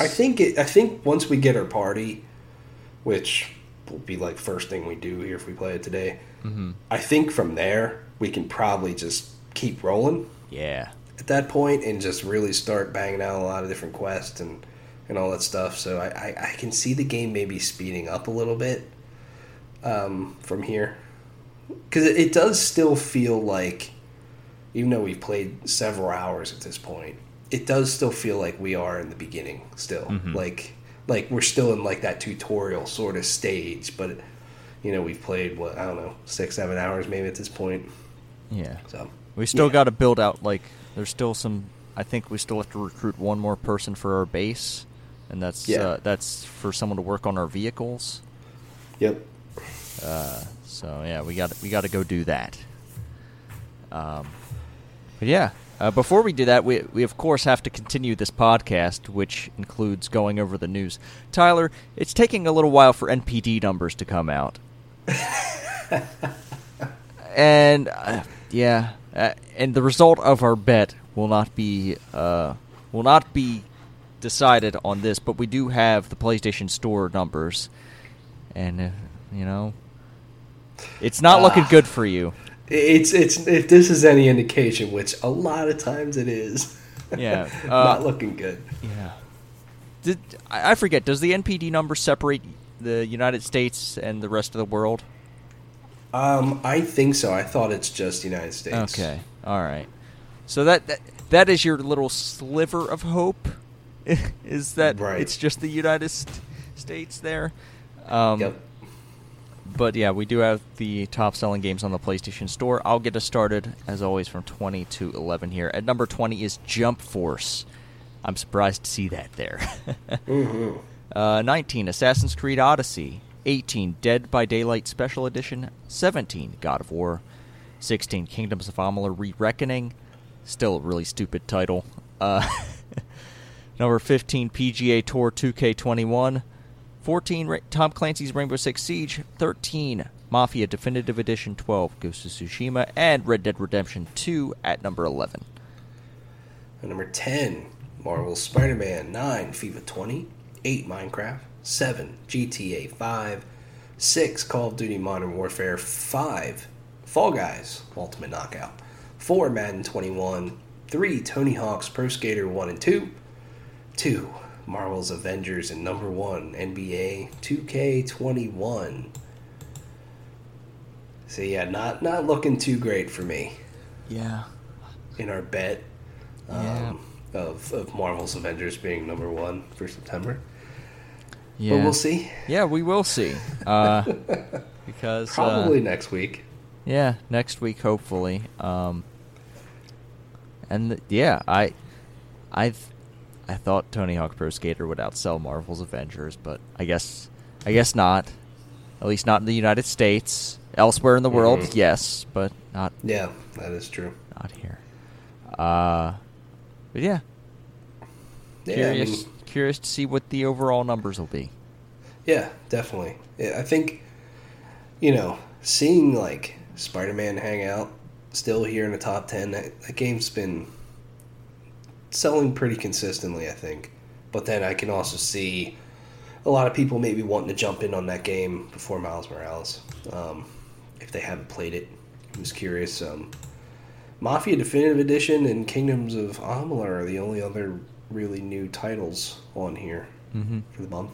I think it, I think once we get our party, which will be like first thing we do here if we play it today. mhm. I think from there we can probably just keep rolling Yeah. At that point and just really start banging out a lot of different quests and and all that stuff. So I, I, I can see the game maybe speeding up a little bit um, from here because it, it does still feel like even though we've played several hours at this point, it does still feel like we are in the beginning still. Mhm. Like like we're still in like that tutorial sort of stage, but you know we've played what I don't know six seven hours maybe at this point. Yeah. So We still Yeah. got to build out like there's still some. I think we still have to recruit one more person for our base, and that's Yeah. uh, that's for someone to work on our vehicles. Yep. Uh, so yeah, we got we got to go do that. Um, but yeah, uh, before we do that, we we of course have to continue this podcast, which includes going over the news. Tyler, it's taking a little while for NPD numbers to come out, and uh, yeah, uh, and the result of our bet will not be uh, will not be decided on this, but we do have the PlayStation Store numbers, and uh, you know, it's not looking Ah. good for you. It's it's if this is any indication, which a lot of times it is. Yeah, uh, not looking good. Yeah. Did I I forget? Does the NPD number separate the United States and the rest of the world? Um, I think so. I thought it's just United States. Okay. All right. So that that, that is your little sliver of hope. is that Right. it's just the United States there? Um, Yep. But yeah, we do have the top selling games on the PlayStation Store. I'll get us started, as always, from 20 to 11 here. At number 20 is Jump Force. I'm surprised to see that there. hmm uh, 19, Assassin's Creed Odyssey. 18, Dead by Daylight Special Edition. 17, God of War. 16, Kingdoms of Amalur Re Reckoning. Still a really stupid title. Uh, number 15, PGA Tour 2K21. 14, Ra- Tom Clancy's Rainbow Six Siege. 13, Mafia Definitive Edition 12, Ghost of Tsushima. And Red Dead Redemption 2 at number 11. And number 10, Marvel Spider Man. 9, FIFA 20. 8, Minecraft. 7, GTA 5. 6, Call of Duty Modern Warfare. 5, Fall Guys Ultimate Knockout. 4, Madden 21. 3, Tony Hawk's Pro Skater 1 and 2. 2, Marvel's Avengers. And number 1, NBA 2K21. So yeah, not not looking too great for me Yeah. in our bet Yeah. um, of of Marvel's Avengers being number one for September. Yeah. But we'll see. Yeah, we will see. Uh, because uh, Probably next week. yeah, next week hopefully. Um, and th- yeah, I, I, I thought Tony Hawk Pro Skater would outsell Marvel's Avengers, but I guess, I guess not. At least not in the United States. Elsewhere in the world, Mhm. yes, but not Yeah, that is true. not here. Uh, but yeah, Yeah, I curious, mean, curious to see what the overall numbers will be. yeah, definitely. I think you know seeing like Spider-Man hang out still here in the top ten. That, that game's been selling pretty consistently, I think. But then I can also see a lot of people maybe wanting to jump in on that game before Miles Morales um, if they haven't played it. I'm just curious. Um, Mafia Definitive Edition and Kingdoms of Amalur are the only other really new titles on here Mm-hmm. for the month.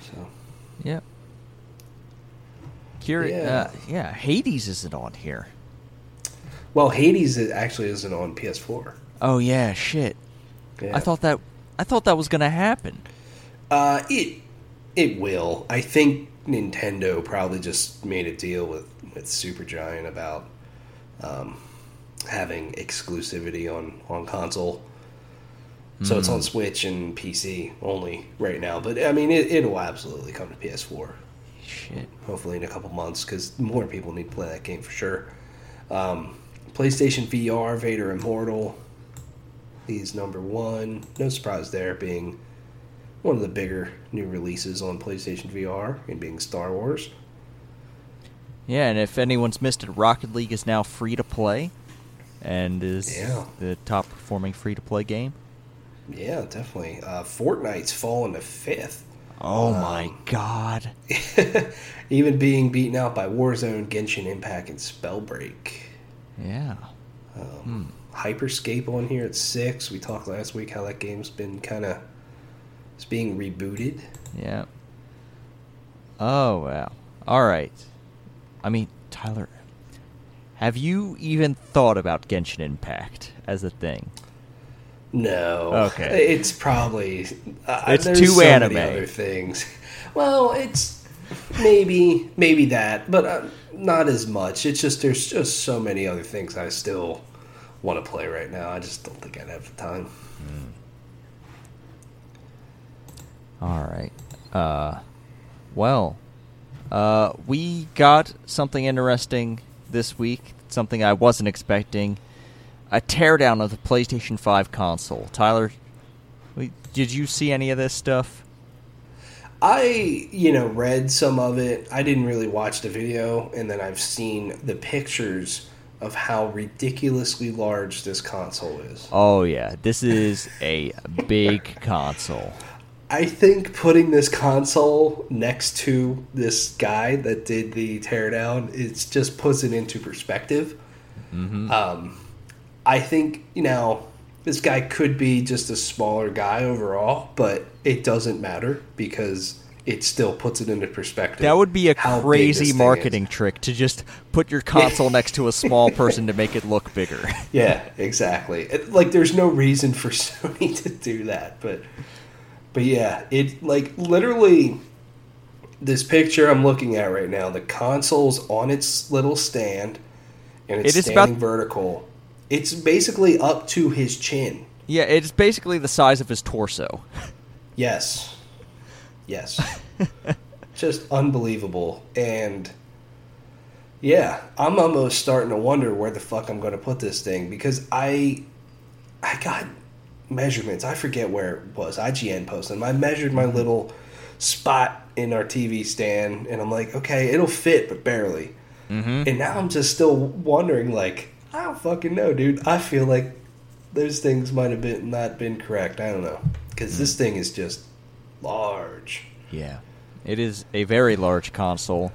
So Yeah. Curious. Yeah. Uh, yeah, Hades isn't on here. Well, Hades actually isn't on PS4. Oh yeah, shit. Yeah. I thought that I thought that was gonna happen. uh, it it will. I think Nintendo probably just made a deal with with Supergiant about um, having exclusivity on on console. So it's on Switch and PC only right now. But I mean, it, it'll absolutely come to PS4. Shit. hopefully in a couple months because more people need to play that game for sure. Um, PlayStation VR Vader Immortal is number one. No surprise there, being one of the bigger new releases on PlayStation VR and being Star Wars. Yeah, and if anyone's missed it, Rocket League is now free to play, and is Yeah. the top performing free to play game. Yeah, definitely. Uh, Fortnite's fallen to fifth. Oh Um, my god. Even being beaten out by Warzone, Genshin Impact, and Spellbreak. Yeah. Um, Hyperscape on here at six. We talked last week how that game's been kind of it's being rebooted. Yeah. Oh wow. All right. I mean, Tyler, have you even thought about Genshin Impact as a thing? No. Okay. It's probably uh, It's too so anime. Many other things. Well, it's maybe maybe that, but uh, not as much. It's just there's just so many other things I still want to play right now. I just don't think I'd have the time. All right. Uh, well, uh, we got something interesting this week. Something I wasn't expecting. A teardown of the PlayStation 5 console. Tyler, did you see any of this stuff? I, you know, read some of it. I didn't really watch the video, and then I've seen the pictures of how ridiculously large this console is. Oh yeah, this is a big console. I think putting this console next to this guy that did the teardown, it just puts it into perspective. Um, I think you know this guy could be just a smaller guy overall, but it doesn't matter because it still puts it into perspective. That would be a how big this crazy marketing trick to just put your console next to a small person to make it look bigger. Yeah, exactly. It- like, there's no reason for Sony to do that, but but yeah, it like literally this picture I'm looking at right now. The console's on its little stand, and it's It is standing about- vertical. It's basically up to his chin. yeah, it's basically the size of his torso. Yes, yes, just unbelievable. And yeah, I'm almost starting to wonder where the fuck I'm going to put this thing because I, I got measurements. I forget where it was. IGN posted them. I measured my little spot in our TV stand, and I'm like, okay, it'll fit, but barely. Mm-hmm. And now I'm just still wondering, like, I don't fucking know, dude. I feel like those things might have been not been correct. I don't know because this thing is just large. Yeah, it is a very large console,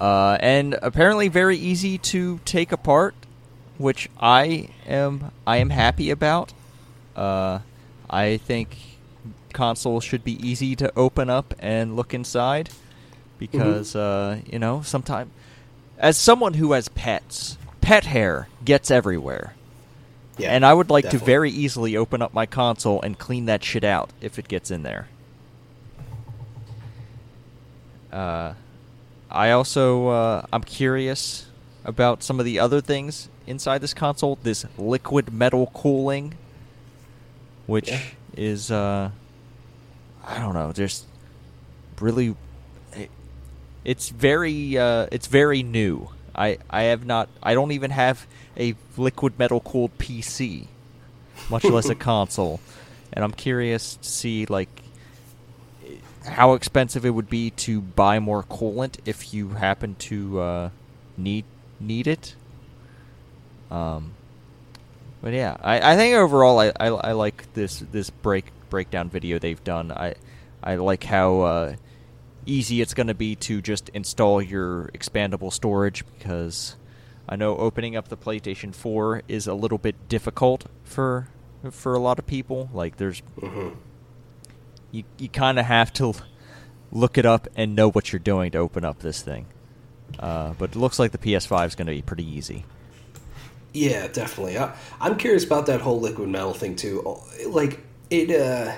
uh, and apparently very easy to take apart, which I am I am happy about. Uh, I think consoles should be easy to open up and look inside, because uh, you know sometimes, as someone who has pets, pet hair gets everywhere. Yeah, and I would like to very easily open up my console and clean that shit out if it gets in there. Uh, I also uh, I'm curious about some of the other things inside this console. This liquid metal cooling, which Yeah. is uh, I don't know, just really. It, it's very uh, it's very new. I I have not. I don't even have a liquid metal cooled PC, much less a console, and I'm curious to see like how expensive it would be to buy more coolant if you happen to uh, need need it. Um, but yeah, I, I think overall I, I, I like this this break breakdown video they've done. I I like how uh, easy it's going to be to just install your expandable storage because I know opening up the PlayStation 4 is a little bit difficult for for a lot of people. Like there's Mhm. you you kind of have to look it up and know what you're doing to open up this thing. Uh, but it looks like the PS5 is going to be pretty easy. Yeah, definitely. I, I'm curious about that whole liquid metal thing too. Like it, uh,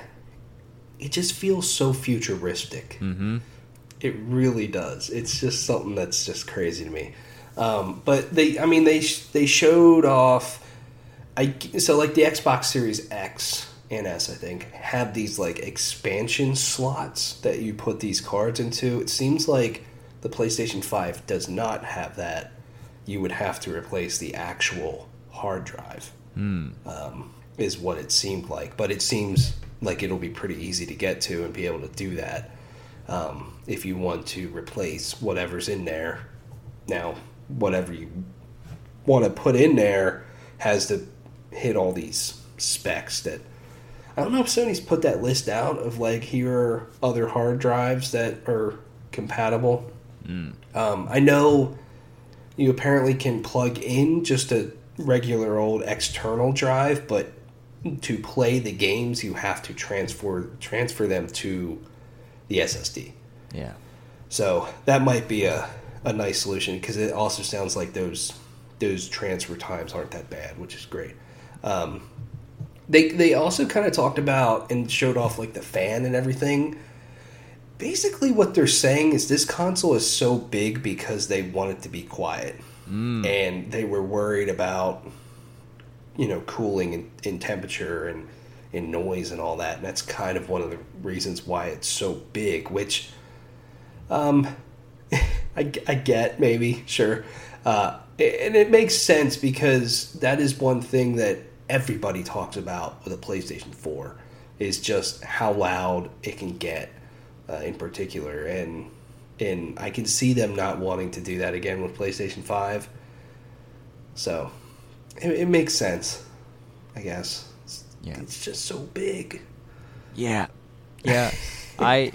it just feels so futuristic. Mm-hmm. It really does. It's just something that's just crazy to me. Um, but they, I mean, they they showed off. I so like the Xbox Series X and S, I think, have these like expansion slots that you put these cards into. It seems like the PlayStation Five does not have that. You would have to replace the actual hard drive. Mm. Um, is what it seemed like, but it seems like it'll be pretty easy to get to and be able to do that um, if you want to replace whatever's in there. Now, whatever you want to put in there has to hit all these specs that I don't know if Sony's put that list out of like here are other hard drives that are compatible. Mm. Um, I know you apparently can plug in just a regular old external drive, but to play the games you have to transfer transfer them to the SSD. Yeah. So that might be a, a nice solution because it also sounds like those those transfer times aren't that bad, which is great. Um, they they also kind of talked about and showed off like the fan and everything. Basically, what they're saying is this console is so big because they want it to be quiet, Mm. and they were worried about you know, cooling in, in temperature and in noise and all that. And that's kind of one of the reasons why it's so big, which, um, I, I get maybe, sure. Uh, and it makes sense because that is one thing that everybody talks about with a PlayStation 4 is just how loud it can get uh, in particular. And, and I can see them not wanting to do that again with PlayStation 5. So it, it makes sense, I guess. It's, Yeah. it's just so big. Yeah, yeah. I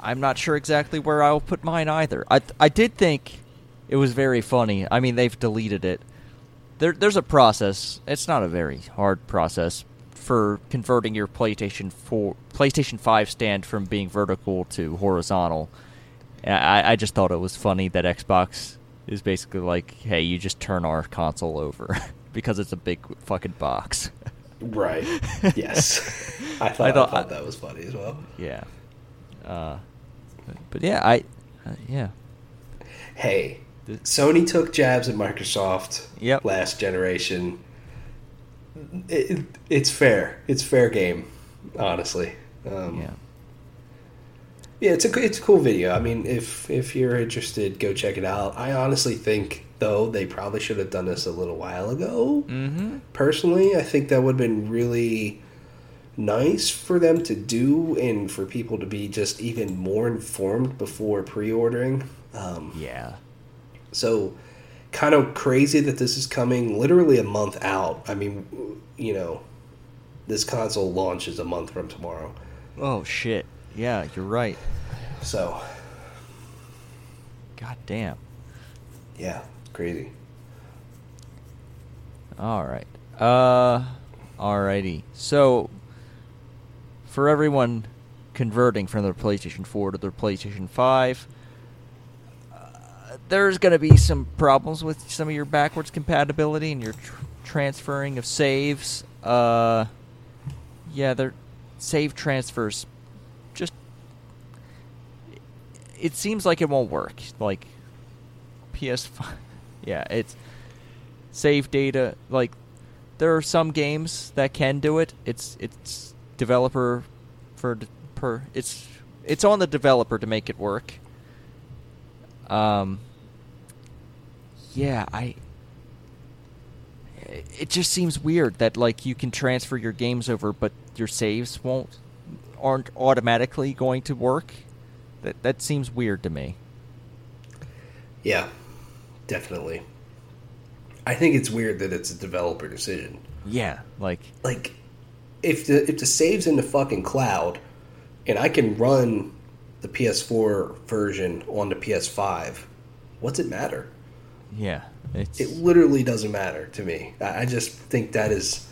I'm not sure exactly where I'll put mine either. I I did think it was very funny. I mean, they've deleted it. There there's a process. It's not a very hard process for converting your PlayStation 4 PlayStation 5 stand from being vertical to horizontal. I I just thought it was funny that Xbox is basically like, "Hey, you just turn our console over." because it's a big fucking box. Right. Yes. I thought, I I thought- thought that was funny as well. Yeah. Uh, but, but yeah, I, uh, yeah, Hey, Sony took jabs at Microsoft Yep. last generation. It, it- it's fair. It's fair game, honestly. Um, yeah, Yeah, it's a it's a cool video. I mean, if if you're interested, go check it out. I honestly think though they probably should have done this a little while ago. mm-hmm. Personally, I think that would have been really nice for them to do, and for people to be just even more informed before pre-ordering. Um, yeah, so, kind of crazy that this is coming literally a month out. I mean, you know, this console launches a month from tomorrow. Oh shit, yeah, you're right. So, God damn. yeah, crazy. All right. Uh, alrighty. So, for everyone converting from their PlayStation 4 to their PlayStation 5, uh, there's going to be some problems with some of your backwards compatibility and your tr- transferring of saves. Uh, yeah, their save transfers just. It seems like it won't work. Like PS5. Yeah, it's save data like there are some games that can do it. It's it's developer for per it's it's on the developer to make it work. Um yeah i it just seems weird that like you can transfer your games over but your saves won't aren't automatically going to work. That that seems weird to me. Yeah, definitely. I think it's weird that it's a developer decision. yeah like Like, if the if the save's in the fucking cloud, and I can run the PS4 version on the PS5, what's it matter? yeah it's It literally doesn't matter to me. I I just think that is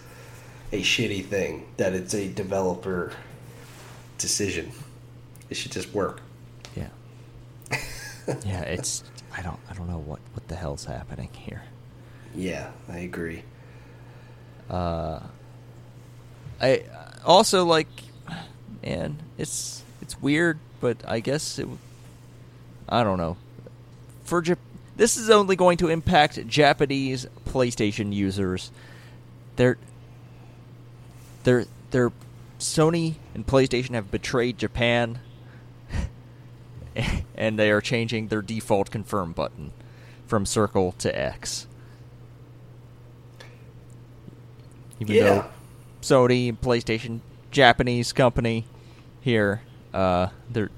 a shitty thing. That it's a developer decision. It should just work. Yeah. yeah, it's I don't I don't know what what the hell's happening here. Yeah, I agree. Uh I also like man, it's it's weird, but I guess it I don't know. For Jap- this is only going to impact Japanese PlayStation users. They're they're they're Sony and PlayStation have betrayed Japan and they are changing their default confirm button from circle to X. Even Yeah. though Sony PlayStation, Japanese company here, uh, they're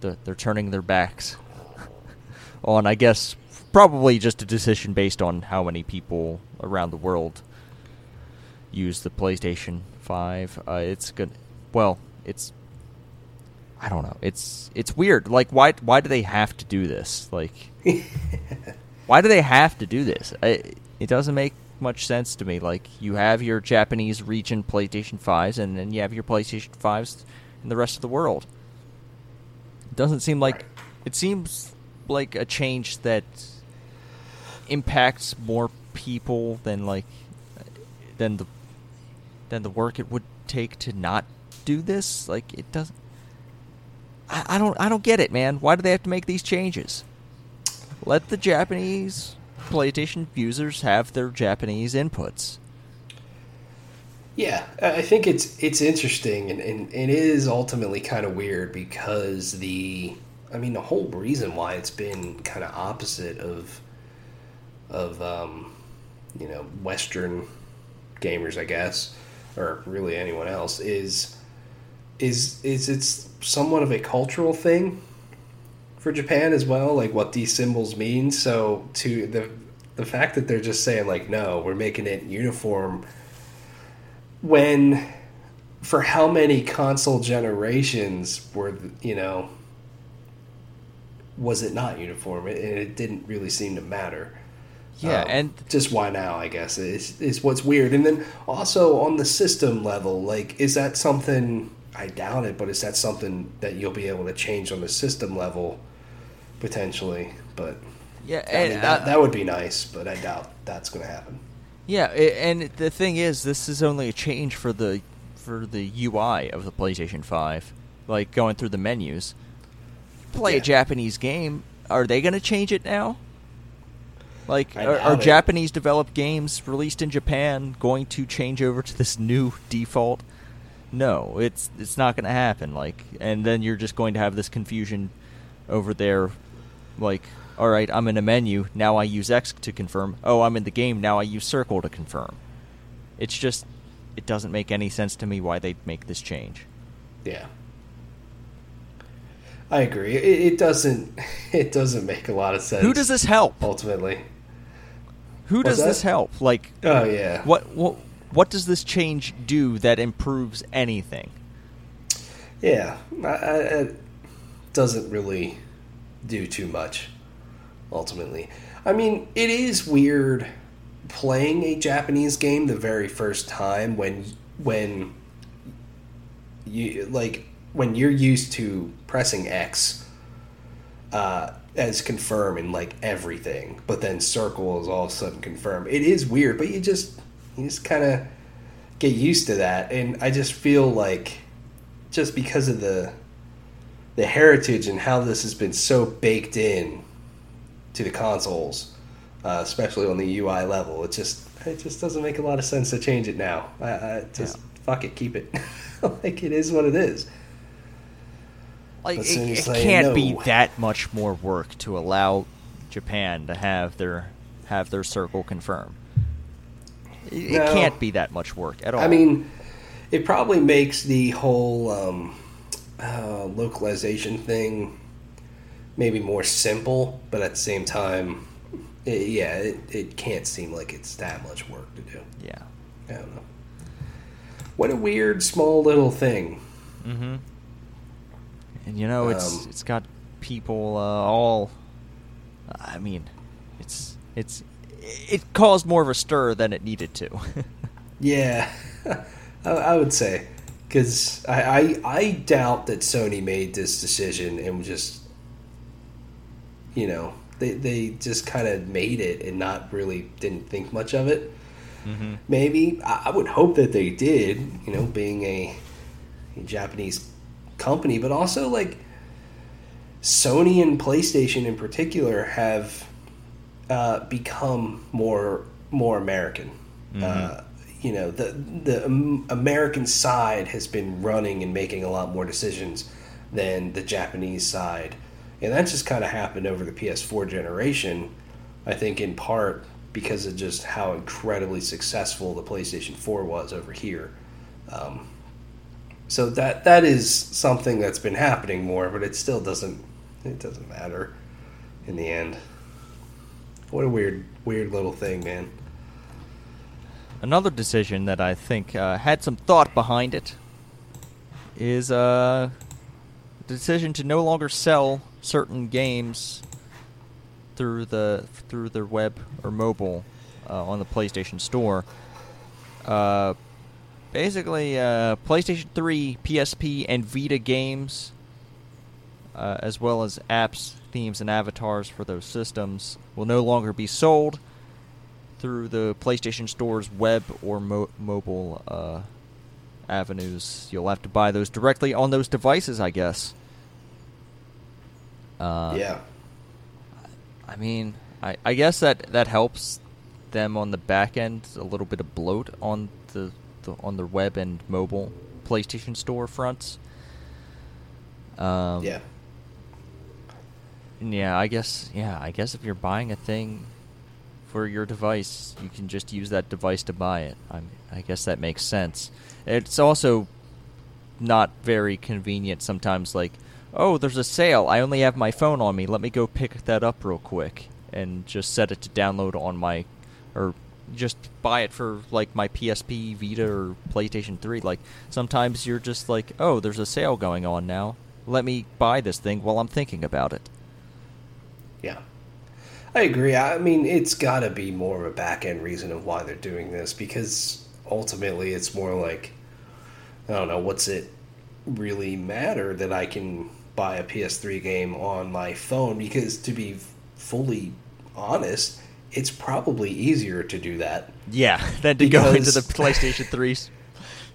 they're, they're turning their backs on, I guess, probably just a decision based on how many people around the world use the PlayStation Five. Uh, it's good. Well, it's I don't know. It's it's weird. Like why why do they have to do this? Like why do they have to do this? I, it doesn't make much sense to me. Like you have your Japanese region PlayStation 5s and then you have your PlayStation 5s in the rest of the world. It doesn't seem like it seems like a change that impacts more people than like than the than the work it would take to not do this. Like it doesn't I, I don't I don't get it, man. Why do they have to make these changes? Let the Japanese PlayStation users have their Japanese inputs. Yeah, I think it's it's interesting and, and it is ultimately kind of weird because the I mean the whole reason why it's been kind of opposite of of um, you know Western gamers, I guess, or really anyone else is is is it's somewhat of a cultural thing for Japan as well, like what these symbols mean. So to the the fact that they're just saying like no, we're making it uniform when for how many console generations were you know was it not uniform? And it, it didn't really seem to matter. Yeah um, and just why now i guess is is what's weird. And then also on the system level like is that something i doubt it but is that something that you'll be able to change on the system level potentially but yeah I and, mean, that, uh, that would be nice but i doubt that's going to happen Yeah, and the thing is, this is only a change for the for the UI of the PlayStation Five, like going through the menus. Play a Japanese game. Are they going to change it now? Like, are, are. Japanese developed games released in Japan going to change over to this new default? No, it's it's not going to happen. Like, and then you're just going to have this confusion over there. Like, all right, I'm in a menu now. I use X to confirm. Oh, I'm in the game now. I use circle to confirm. It's just, it doesn't make any sense to me why they make this change. Yeah. I agree. It, it doesn't. It doesn't make a lot of sense. Who does this help? ultimately? Who What's does this help? Like, Oh yeah. what what what does this change do that improves anything? Yeah. I, I, it doesn't really do too much. Ultimately, I mean, it is weird playing a Japanese game the very first time when when you like when you're used to pressing X uh, as confirm in like everything, but then circle is all of a sudden confirm. It is weird, but you just you just kind of get used to that, and I just feel like just because of the the heritage and how this has been so baked in to the consoles, uh, especially on the UI level, it just it just doesn't make a lot of sense to change it now. I, I just fuck it, keep it. like it is what it is. Like, it, it can't be that much more work to allow Japan to have their have their circle confirm. It, it can't be that much work at all. I mean, it probably makes the whole um, uh, localization thing maybe more simple, but at the same time, it, yeah, it, it can't seem like it's that much work to do. yeah. I don't know. What a weird small little thing. Mm-hmm. And you know, it's Um, it's got people uh, all. I mean, it's it's it caused more of a stir than it needed to. Yeah, I, I would say because I, I I doubt that Sony made this decision and just you know they they just kind of made it and not really didn't think much of it. mm-hmm. Maybe I, I would hope that they did. You know, being a, a Japanese company, but also like Sony and PlayStation in particular have uh, become more more American. Uh, you know, the the American side has been running and making a lot more decisions than the Japanese side, and that just kind of happened over the PS4 generation. I think in part because of just how incredibly successful the PlayStation 4 was over here. Um, so that that is something that's been happening more, but it still doesn't it doesn't matter in the end. What a weird weird little thing, man. Another decision that I think uh, had some thought behind it is uh, the decision to no longer sell certain games through the through the web or mobile uh, on the PlayStation Store. Uh, basically, uh, PlayStation 3, PSP, and Vita games, uh, as well as apps, themes, and avatars for those systems, will no longer be sold through the PlayStation Store's web or mo- mobile uh, avenues. You'll have to buy those directly on those devices, I guess. Uh, yeah. I mean, I, I guess that that helps them on the back end. A little bit of bloat on the the, on the web and mobile PlayStation Store fronts. Um, yeah. Yeah, I guess yeah, I guess if you're buying a thing for your device, you can just use that device to buy it. I'm, I guess that makes sense. It's also not very convenient sometimes. Like, oh, there's a sale. I only have my phone on me. Let me go pick that up real quick and just set it to download on my, or just buy it for like my PSP, Vita, or PlayStation 3. Like sometimes you're just like, oh, there's a sale going on now. Let me buy this thing while I'm thinking about it. Yeah. I agree. I mean, it's got to be more of a back end reason of why they're doing this because ultimately it's more like, I don't know, what's it really matter that I can buy a PS3 game on my phone? Because to be fully honest, it's probably easier to do that. Yeah, than to go into the PlayStation 3's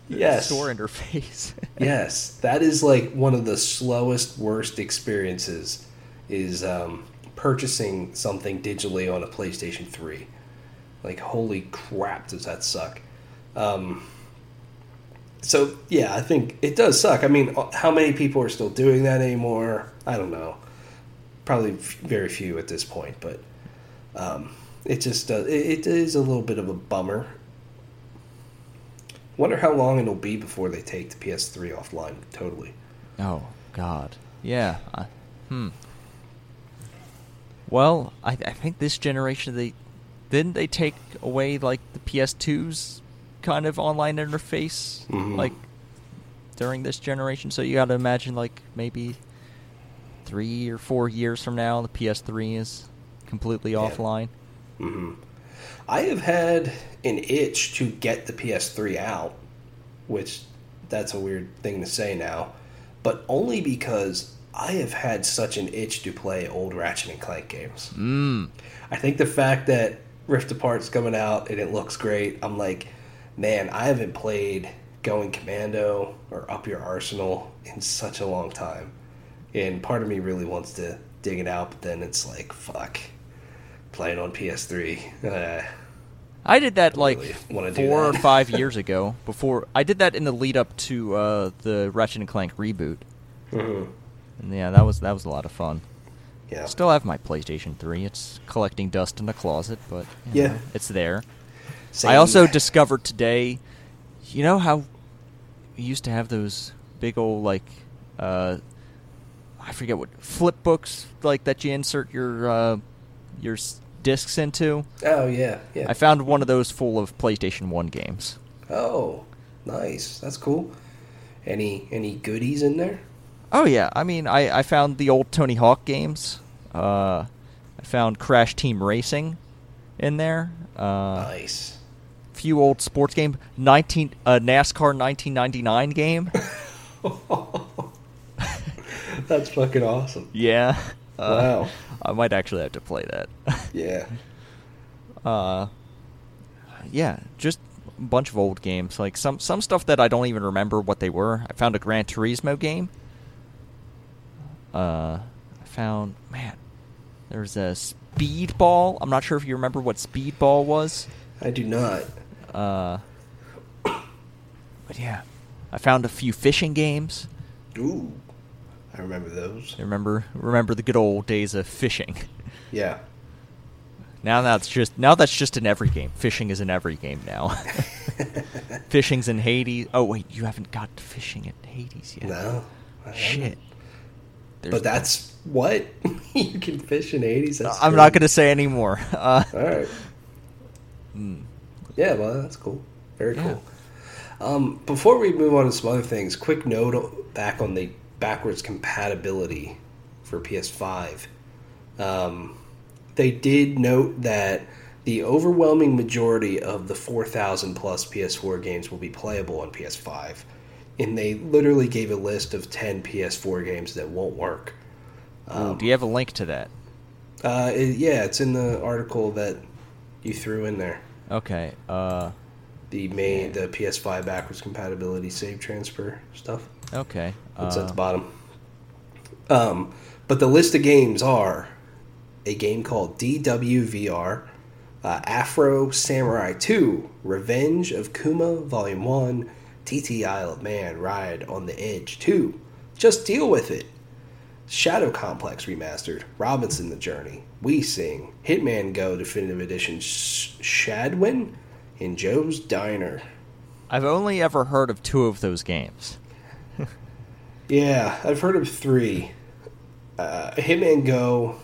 Yes. store interface. yes, that is like one of the slowest, worst experiences is um, purchasing something digitally on a PlayStation 3. Like, holy crap, does that suck? Um, so, yeah, I think it does suck. I mean, how many people are still doing that anymore? I don't know. Probably very few at this point, but um, it just uh, it, it is a little bit of a bummer. Wonder how long it'll be before they take the PS3 offline totally. Oh God, yeah. I, hmm. Well, I, I think this generation they didn't they take away like the PS2's kind of online interface Mhm. like during this generation. So you got to imagine like maybe three or four years from now, the PS3 is completely Yeah. offline. hmm I have had an itch to get the PS3 out, which that's a weird thing to say now, but only because I have had such an itch to play old Ratchet and Clank games. Mm. I think the fact that Rift Apart's coming out and it looks great, I'm like, man, I haven't played Going Commando or Up Your Arsenal in such a long time. And part of me really wants to dig it out, but then it's like, fuck, playing on PS3. Uh, I did that like really four or five years ago. Before I did that in the lead up to uh, the Ratchet and Clank reboot. mhm. And yeah, that was that was a lot of fun. Yeah. Still have my PlayStation 3. It's collecting dust in the closet, but Yeah. know, it's there. Same- I also discovered today, you know how we used to have those big old like uh I forget what flip books like that you insert your uh your discs into. Oh, yeah, yeah. I found one of those full of PlayStation 1 games. oh, nice. That's cool. Any any goodies in there? Oh yeah, I mean, I, I found the old Tony Hawk games. Uh, I found Crash Team Racing in there. Uh, nice. Few old sports game. Nineteen uh, NASCAR 1999 game. That's fucking awesome. yeah. Uh, Wow. I might actually have to play that. Yeah. uh, yeah, just a bunch of old games. Like some some stuff that I don't even remember what they were. I found a Gran Turismo game. Uh, I found man, there's a Speedball. I'm not sure if you remember what Speedball was. I do not. Uh, but yeah, I found a few fishing games. Ooh. I remember those. I remember remember the good old days of fishing. Yeah. Now that's just now that's just in every game. Fishing is in every game now. Fishing's in Hades. Oh wait, you haven't got fishing in Hades yet. No. I haven't. There's- But that's what you can fish in Hades. I'm not gonna say anymore. Uh, All right. mm, Yeah. Well, that's cool. Very Yeah. cool. Um, before we move on to some other things, quick note back on the backwards compatibility for PS5. Um, they did note that the overwhelming majority of the 4,000 plus PS4 games will be playable on PS5. And they literally gave a list of 10 PS4 games that won't work. ooh, do you have a link to that? Uh, it- yeah, it's in the article that you threw in there. Okay. Uh, The main, the PS5 backwards compatibility save transfer stuff. okay. It's at Uh, the bottom. Um, but the list of games are a game called DWVR, uh, Afro Samurai 2, Revenge of Kuma Volume 1, TT Isle of Man Ride on the Edge 2, Just Deal with It, Shadow Complex Remastered, Robinson the Journey, We Sing, Hitman Go Definitive Edition Sh- Shadwen, and Joe's Diner. I've only ever heard of two of those games. Yeah, I've heard of three. Uh, Hitman Go,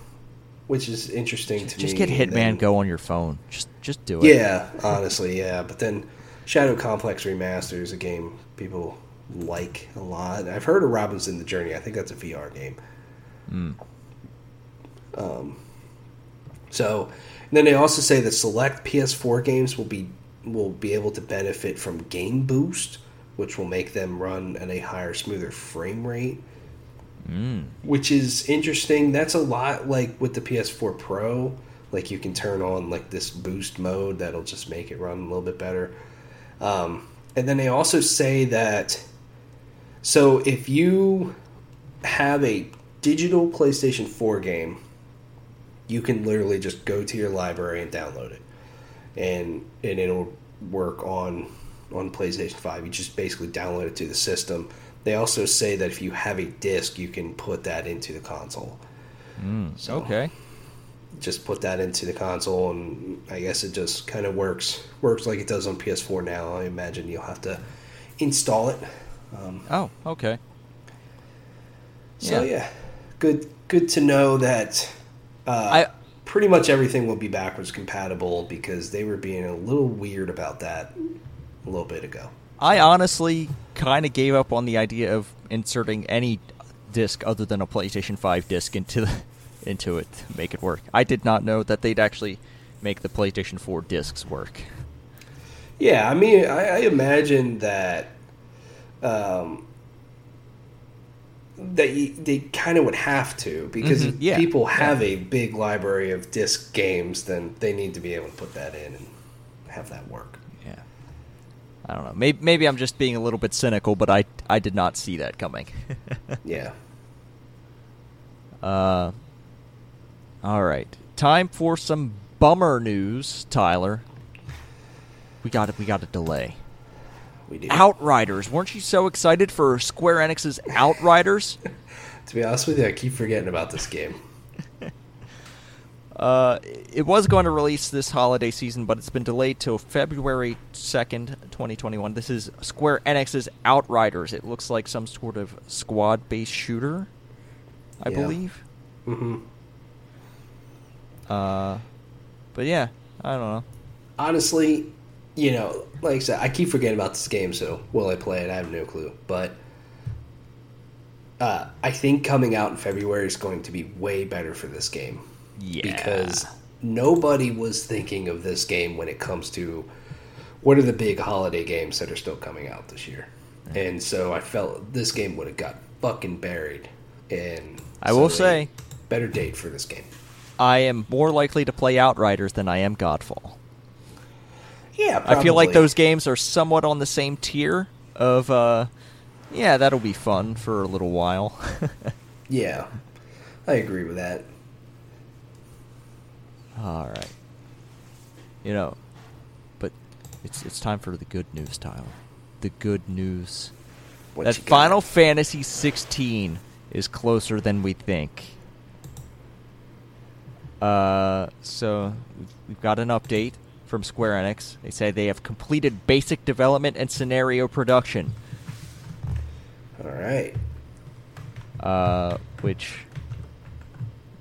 which is interesting to Just me. Just get Hitman then- Go on your phone. Just just do it. Yeah, honestly, yeah. But then Shadow Complex Remaster is a game people like a lot. I've heard of Robinson the Journey. I think that's a VR game. Mm. Um, so then they also say that select PS4 games will be will be able to benefit from Game Boost, which will make them run at a higher, smoother frame rate. Mm. Which is interesting. That's a lot like with the PS4 Pro. Like you can turn on like this boost mode that'll just make it run a little bit better. Um, and then they also say that so if you have a digital PlayStation 4 game, you can literally just go to your library and download it, and and it'll work on on PlayStation 5. You just basically download it to the system. They also say that if you have a disc, you can put that into the console. Mm. So- Okay. Just put that into the console, and I guess it just kind of works works like it does on PS4 now. I imagine you'll have to install it. Um, Oh, okay. So Yeah. yeah, good good to know that uh, I- pretty much everything will be backwards compatible because they were being a little weird about that a little bit ago. I honestly kind of gave up on the idea of inserting any disc other than a PlayStation 5 disc into the, into it to make it work. I did not know that they'd actually make the PlayStation 4 discs work. Yeah, I mean, I, I imagine that um, that you, they kind of would have to because Mhm, if yeah, people yeah. have a big library of disc games, then they need to be able to put that in and have that work. Yeah. I don't know. Maybe, maybe I'm just being a little bit cynical, but I I did not see that coming. Yeah. Uh, all right. Time for some bummer news, Tyler. We got it. We got a delay. We do. Outriders. Weren't you so excited for Square Enix's Outriders? To be honest with you, I keep forgetting about this game. Uh, it was going to release this holiday season, but it's been delayed till February 2nd, 2021. This is Square Enix's Outriders. It looks like some sort of squad based shooter, I Yeah. believe. hmm Uh, but yeah, I don't know. honestly, you know, like I said, I keep forgetting about this game, so will I play it? I have no clue. But uh, I think coming out in February is going to be way better for this game. Yeah. Because nobody was thinking of this game when it comes to what are the big holiday games that are still coming out this year. And so I felt this game would have got fucking buried. And I will say- better date for this game. I am more likely to play Outriders than I am Godfall. Yeah, I feel like those games are somewhat on the same tier of, uh, yeah, that'll be fun for a little while. Yeah, I agree with that. All right. You know, but it's it's time for the good news, Tyler. The good news. What that? Final Fantasy 16 is closer than we think. Uh, so we've- got an update from Square Enix. They say they have completed basic development and scenario production, All right. uh, which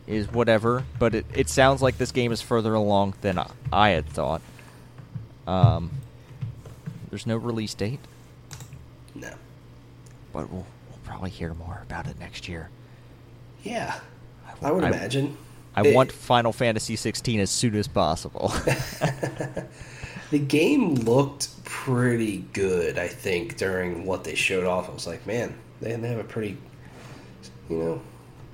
is whatever. But it, it sounds like this game is further along than I, I had thought. Um, there's no release date, No. but we'll, we'll probably hear more about it next year. Yeah, I I would I- imagine. I It- want Final Fantasy 16 as soon as possible. the game looked pretty good. I think during what they showed off, I was like, man, they they have a pretty, you know,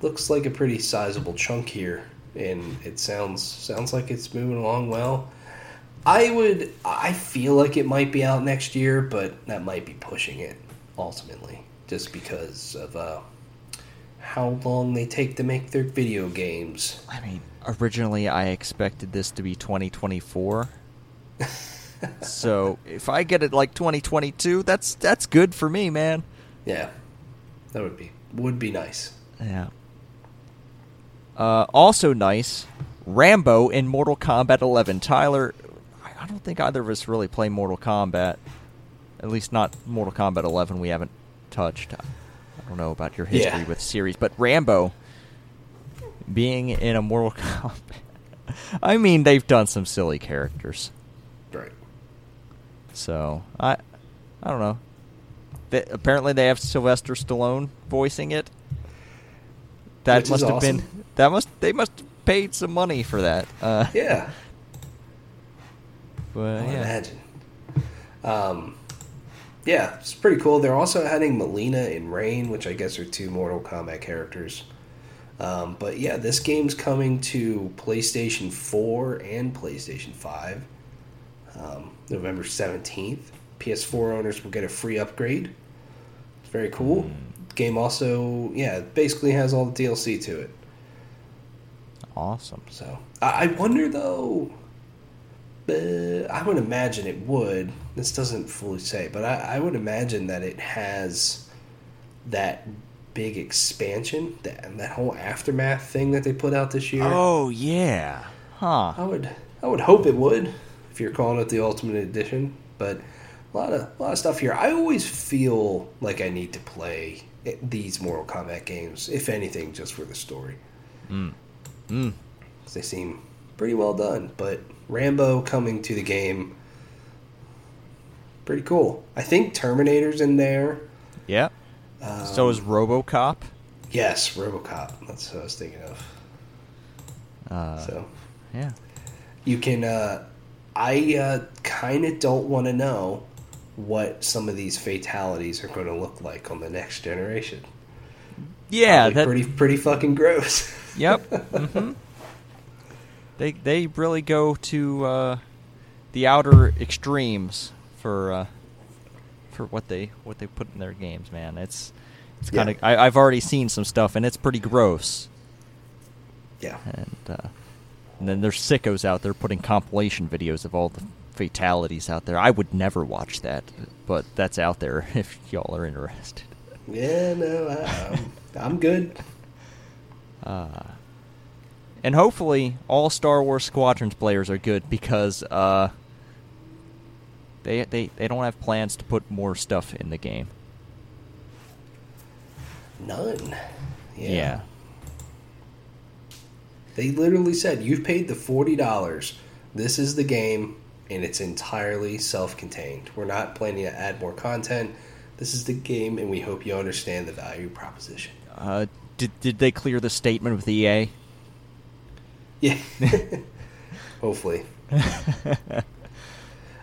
looks like a pretty sizable chunk here, and it sounds sounds like it's moving along well. I would, I feel like it might be out next year, but that might be pushing it ultimately, just because of uh, how long they take to make their video games. I mean, originally I expected this to be 2024. so if I get it like 2022, that's that's good for me, man. Yeah, that would be would be nice. Yeah. Uh, also nice, Rambo in Mortal Kombat 11. Tyler, I don't think either of us really play Mortal Kombat. At least not Mortal Kombat 11. We haven't touched. I don't know about your history Yeah. with series, but Rambo being in a Mortal Kombat. I mean, they've done some silly characters. Right. So I, I don't know. They, apparently, they have Sylvester Stallone voicing it. That Which must have awesome. been. That must. They must have paid some money for that. Uh, Yeah. But I yeah. imagine. Um, yeah, it's pretty cool. They're also adding Mileena and Rain, which I guess are two Mortal Kombat characters. Um, but yeah, this game's coming to PlayStation 4 and PlayStation 5 um, November 17th. PS4 owners will get a free upgrade. It's very cool. Game also, yeah, basically has all the DLC to it. Awesome. So I I wonder though. Uh, I would imagine it would. This doesn't fully say, but I, I would imagine that it has that big expansion, that that whole aftermath thing that they put out this year. Oh yeah. Huh. I would I would hope it would if you're calling it the Ultimate Edition, but a lot of a lot of stuff here. I always feel like I need to play these Mortal Kombat games, if anything, just for the story. Mm. Mm. they seem pretty well done. But Rambo coming to the game, pretty cool. I think Terminator's in there. Yeah. Um, so is RoboCop. yes, RoboCop. That's what I was thinking of. Uh, so yeah. you can. Uh, I uh, kind of don't want to know what some of these fatalities are going to look like on the next generation. Yeah. That. pretty pretty fucking gross. Yep. hmm They they really go to uh, the outer extremes for uh, for what they what they put in their games, man. It's it's kind of I I've already seen some stuff and it's pretty gross. yeah. And uh, and then there's sickos out there putting compilation videos of all the fatalities out there. I would never watch that, but that's out there if y'all are interested. Yeah. No. I, I'm, I'm good. Uh, and hopefully, all Star Wars Squadrons players are good because uh, they they they don't have plans to put more stuff in the game. None. Yeah. They literally said, You've paid the $40. This is the game, and it's entirely self contained. We're not planning to add more content. This is the game, and we hope you understand the value proposition. Uh, did did they clear the statement with EA? Yeah. Hopefully.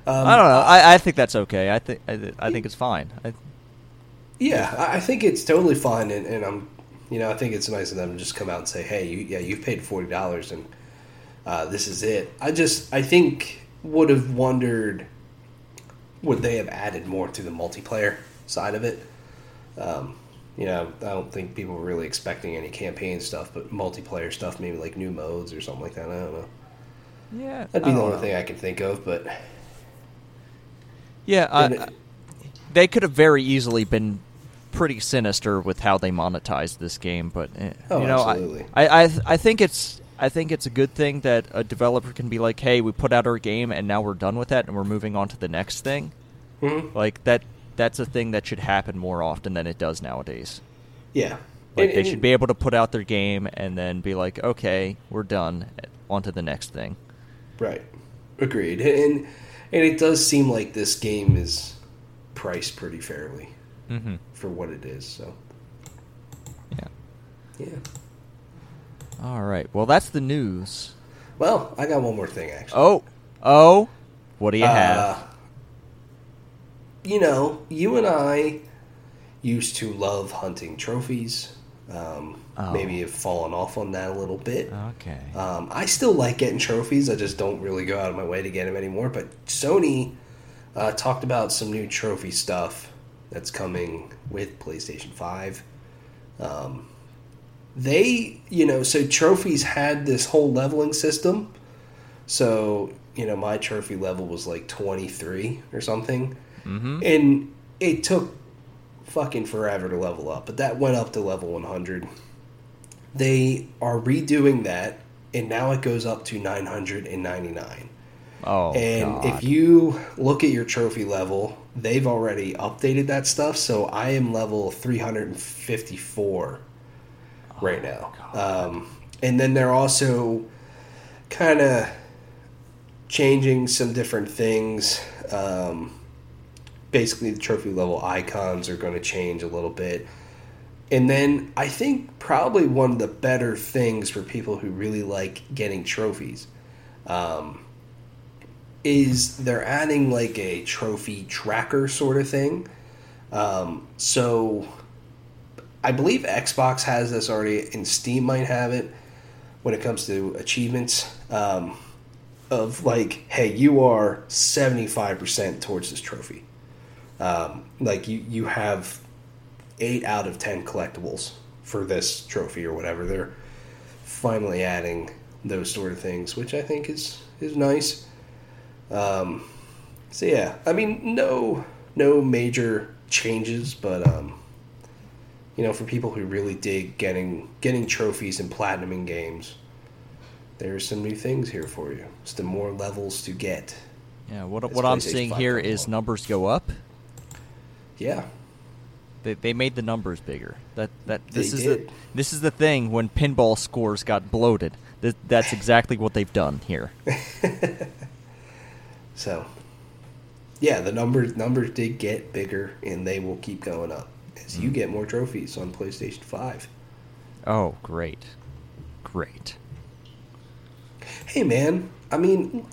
Um, I don't know. I, I think that's okay. I think I, I think it's fine. I, Yeah, I think it's totally fine, and, and I'm, you know, I think it's nice of them to just come out and say, "Hey, you, yeah, you've paid forty dollars, and uh, this is it." I just, I think, would have wondered, would they have added more to the multiplayer side of it? Um, you know, I don't think people were really expecting any campaign stuff, but multiplayer stuff, maybe like new modes or something like that. I don't know. yeah, That'd be the only know. thing I can think of, but Yeah, I, it- I- they could have very easily been pretty sinister with how they monetized this game, but eh, Oh, you know, absolutely. I, I, I, think it's I think it's a good thing that a developer can be like, hey, we put out our game and now we're done with that and we're moving on to the next thing. Mhm. Like that that's a thing that should happen more often than it does nowadays. yeah, Like And- they and- should be able to put out their game and then be like, okay, we're done, on to the next thing. Right. Agreed. And and it does seem like this game is priced pretty fairly Mm-hmm. for what it is. So Yeah. yeah. All right. Well, that's the news. Well, I got one more thing actually. Oh, oh, what do you Uh, have? You know, you and I used to love hunting trophies. Um, Oh. Maybe have fallen off on that a little bit. Okay. Um, I still like getting trophies. I just don't really go out of my way to get them anymore. But Sony uh, talked about some new trophy stuff that's coming with PlayStation Five. Um, they, you know, so trophies had this whole leveling system. So, you know, my trophy level was like 23 or something. Mm-hmm. And it took fucking forever to level up, but that went up to level 100. They are redoing that, and now it goes up to 999. Oh, And God. if you look at your trophy level, they've already updated that stuff. So I am level 354 right now. Um, and then they're also kind of changing some different things. Um, basically, the trophy level icons are going to change a little bit. And then I think probably one of the better things for people who really like getting trophies. Um, is they're adding like a trophy tracker sort of thing. Um, so I believe Xbox has this already, and Steam might have it when it comes to achievements. Um, of like, hey, you are seventy five percent towards this trophy. Um, like you, you have eight out of ten collectibles for this trophy or whatever. They're finally adding those sort of things, which I think is is nice. Um, so yeah, I mean, no, no major changes, but um, you know, for people who really dig getting getting trophies and platinuming games, there's some new things here for you. It's the more levels to get. yeah, what, It's what I'm seeing 5 here is numbers go up. Yeah, They, they made the numbers bigger. That that They this is did. the this is the thing when pinball scores got bloated. Th- that's exactly what they've done here. so yeah, the numbers numbers did get bigger, and they will keep going up as you mm. get more trophies on PlayStation Five. Oh, great, great. Hey man, I mean,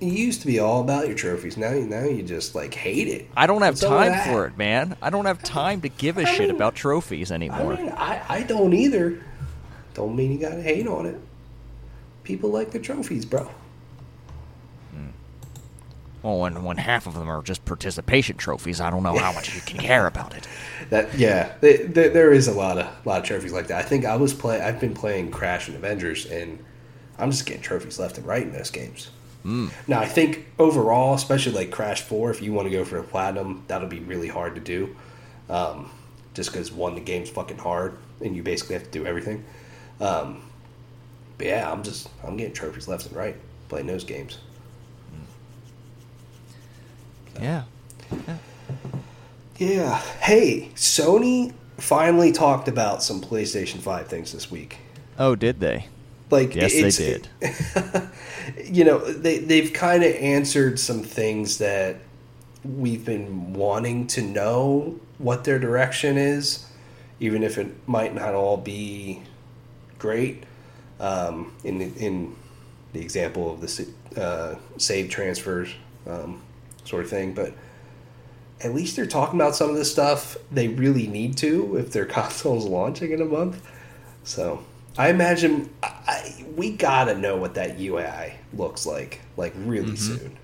it used to be all about your trophies. Now, you now you just like hate it. I don't have time for it, man. I don't have time to give a I shit mean- about trophies I anymore. mean, I, I don't either. Don't mean you gotta hate on it. People like the trophies, bro. Hmm. well, when when half of them are just participation trophies, I don't know how much you can care about it. That yeah, th th there is a lot of lot of trophies like that. I think I was play. I've been playing Crash and Avengers, and I'm just getting trophies left and right in those games. Now I think overall, especially like Crash Four, if you want to go for a platinum, that'll be really hard to do. Um, just because one, the game's fucking hard, and you basically have to do everything. Um, but yeah, I'm just I'm getting trophies left and right playing those games. Yeah. Yeah. Hey, Sony finally talked about some PlayStation Five things this week. Oh, did they? Like Yes, they did. you know, they they've kind of answered some things that we've been wanting to know what their direction is, even if it might not all be great. Um, in the, in the example of the uh, save transfers um, sort of thing, but at least they're talking about some of this stuff they really need to if their console's launching in a month. So I imagine I, we gotta know what that UI looks like, like really mm-hmm. soon,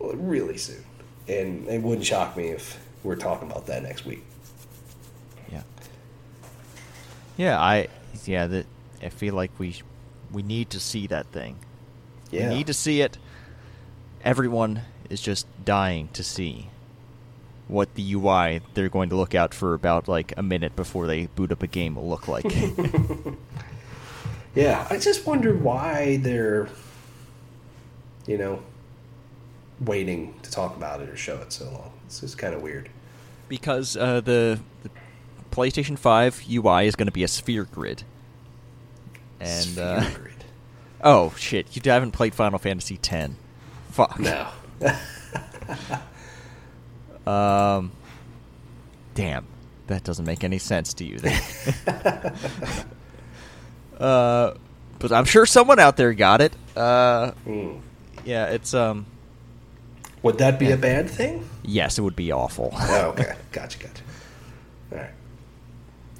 really soon, and it wouldn't shock me if we're talking about that next week. Yeah. Yeah, I yeah, that I feel like we we need to see that thing. Yeah, We need to see it. Everyone is just dying to see what the UI they're going to look out for about like a minute before they boot up a game will look like. yeah. I just wonder why they're, you know, waiting to talk about it or show it so long. It's just kind of weird. because uh, the, the PlayStation 5 UI is going to be a sphere grid. And uh, grid. oh shit, you haven't played Final Fantasy X. Fuck. no. Um, damn, that doesn't make any sense to you. Then. uh, but I'm sure someone out there got it. Uh, Hmm. yeah, it's um, Would that be a bad thing? yes, it would be awful. Oh, okay. Gotcha, gotcha. All right.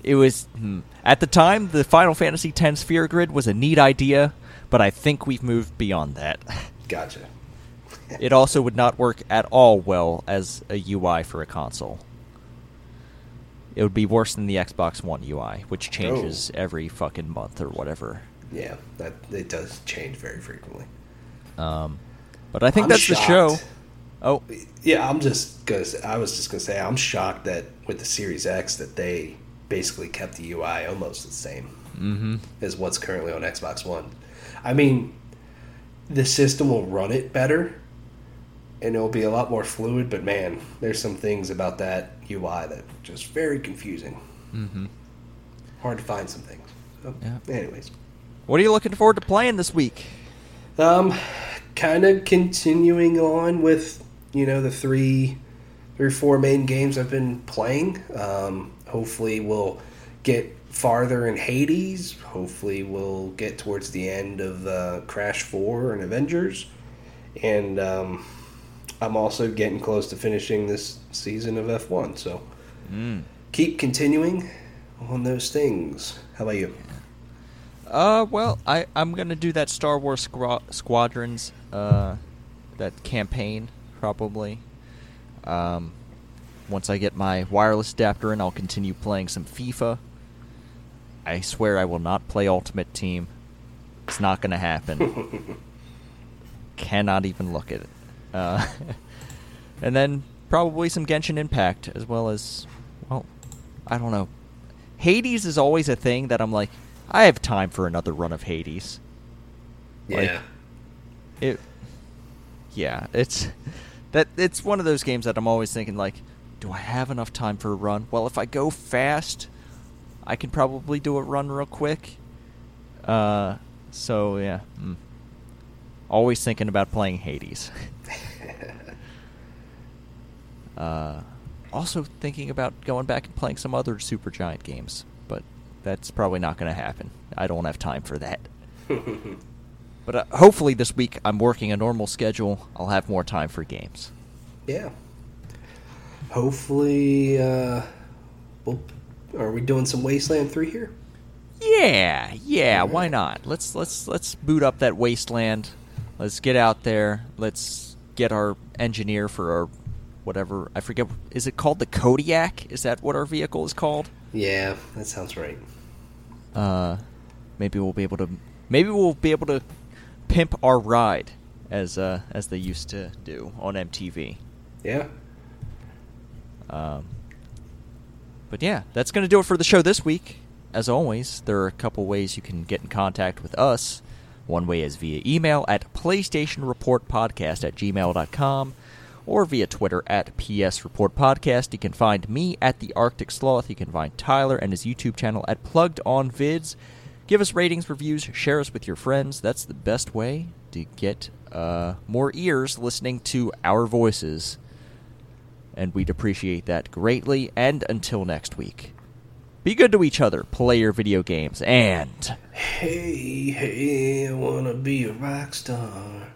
It was hmm, at the time the Final Fantasy X sphere grid was a neat idea, but I think we've moved beyond that. Gotcha. it also would not work at all well as a UI for a console. It would be worse than the Xbox One UI, which changes oh. every fucking month or whatever. Yeah, that it does change very frequently. Um, but I think I'm that's shocked. the show. Oh, yeah. I'm just gonna. I was just gonna say I'm shocked that with the Series X that they basically kept the UI almost the same mm-hmm. as what's currently on Xbox One. I mean, the system will run it better, and it'll be a lot more fluid. But man, there's some things about that UI that just very confusing. Mm-hmm. Hard to find some things. So, yeah. Anyways, what are you looking forward to playing this week? Um, kind of continuing on with you know the three, three or four main games I've been playing. Um, hopefully, we'll get farther in Hades. Hopefully, we'll get towards the end of uh, Crash Four and Avengers, and um, I'm also getting close to finishing this season of F1. So mm. keep continuing on those things. How about you? Uh, well, I I'm gonna do that Star Wars Squad- Squadrons, uh, that campaign probably. Um, once I get my wireless adapter in, I'll continue playing some FIFA. I swear I will not play Ultimate Team. It's not gonna happen. Cannot even look at it. Uh, and then probably some Genshin Impact as well as, well, I don't know. Hades is always a thing that I'm like, I have time for another run of Hades. Yeah. Like, it. Yeah, it's that it's one of those games that I'm always thinking like, do I have enough time for a run? Well, if I go fast, I can probably do a run real quick. Uh, so yeah, mm. always thinking about playing Hades. uh, also thinking about going back and playing some other Supergiant games but that's probably not going to happen. I don't have time for that. but uh, hopefully this week I'm working a normal schedule. I'll have more time for games. Yeah. Hopefully, uh, we'll, are we doing some Wasteland Three here? Yeah, yeah. Right. Why not? Let's let's let's boot up that Wasteland. Let's get out there. Let's get our engineer for our whatever. I forget. Is it called the Kodiak? Is that what our vehicle is called? Yeah, that sounds right. Uh, maybe we'll be able to. Maybe we'll be able to pimp our ride as uh, as they used to do on MTV. Yeah. Um. But yeah, that's going to do it for the show this week. As always, there are a couple ways you can get in contact with us. One way is via email at PlayStationReportPodcast at gmail.com or via Twitter at PS Report Podcast. You can find me at the Arctic Sloth. You can find Tyler and his YouTube channel at Plugged On Vids. Give us ratings, reviews, share us with your friends. That's the best way to get uh, more ears listening to our voices. And we'd appreciate that greatly. And until next week, be good to each other, play your video games, and. Hey, hey, I wanna be a rock star.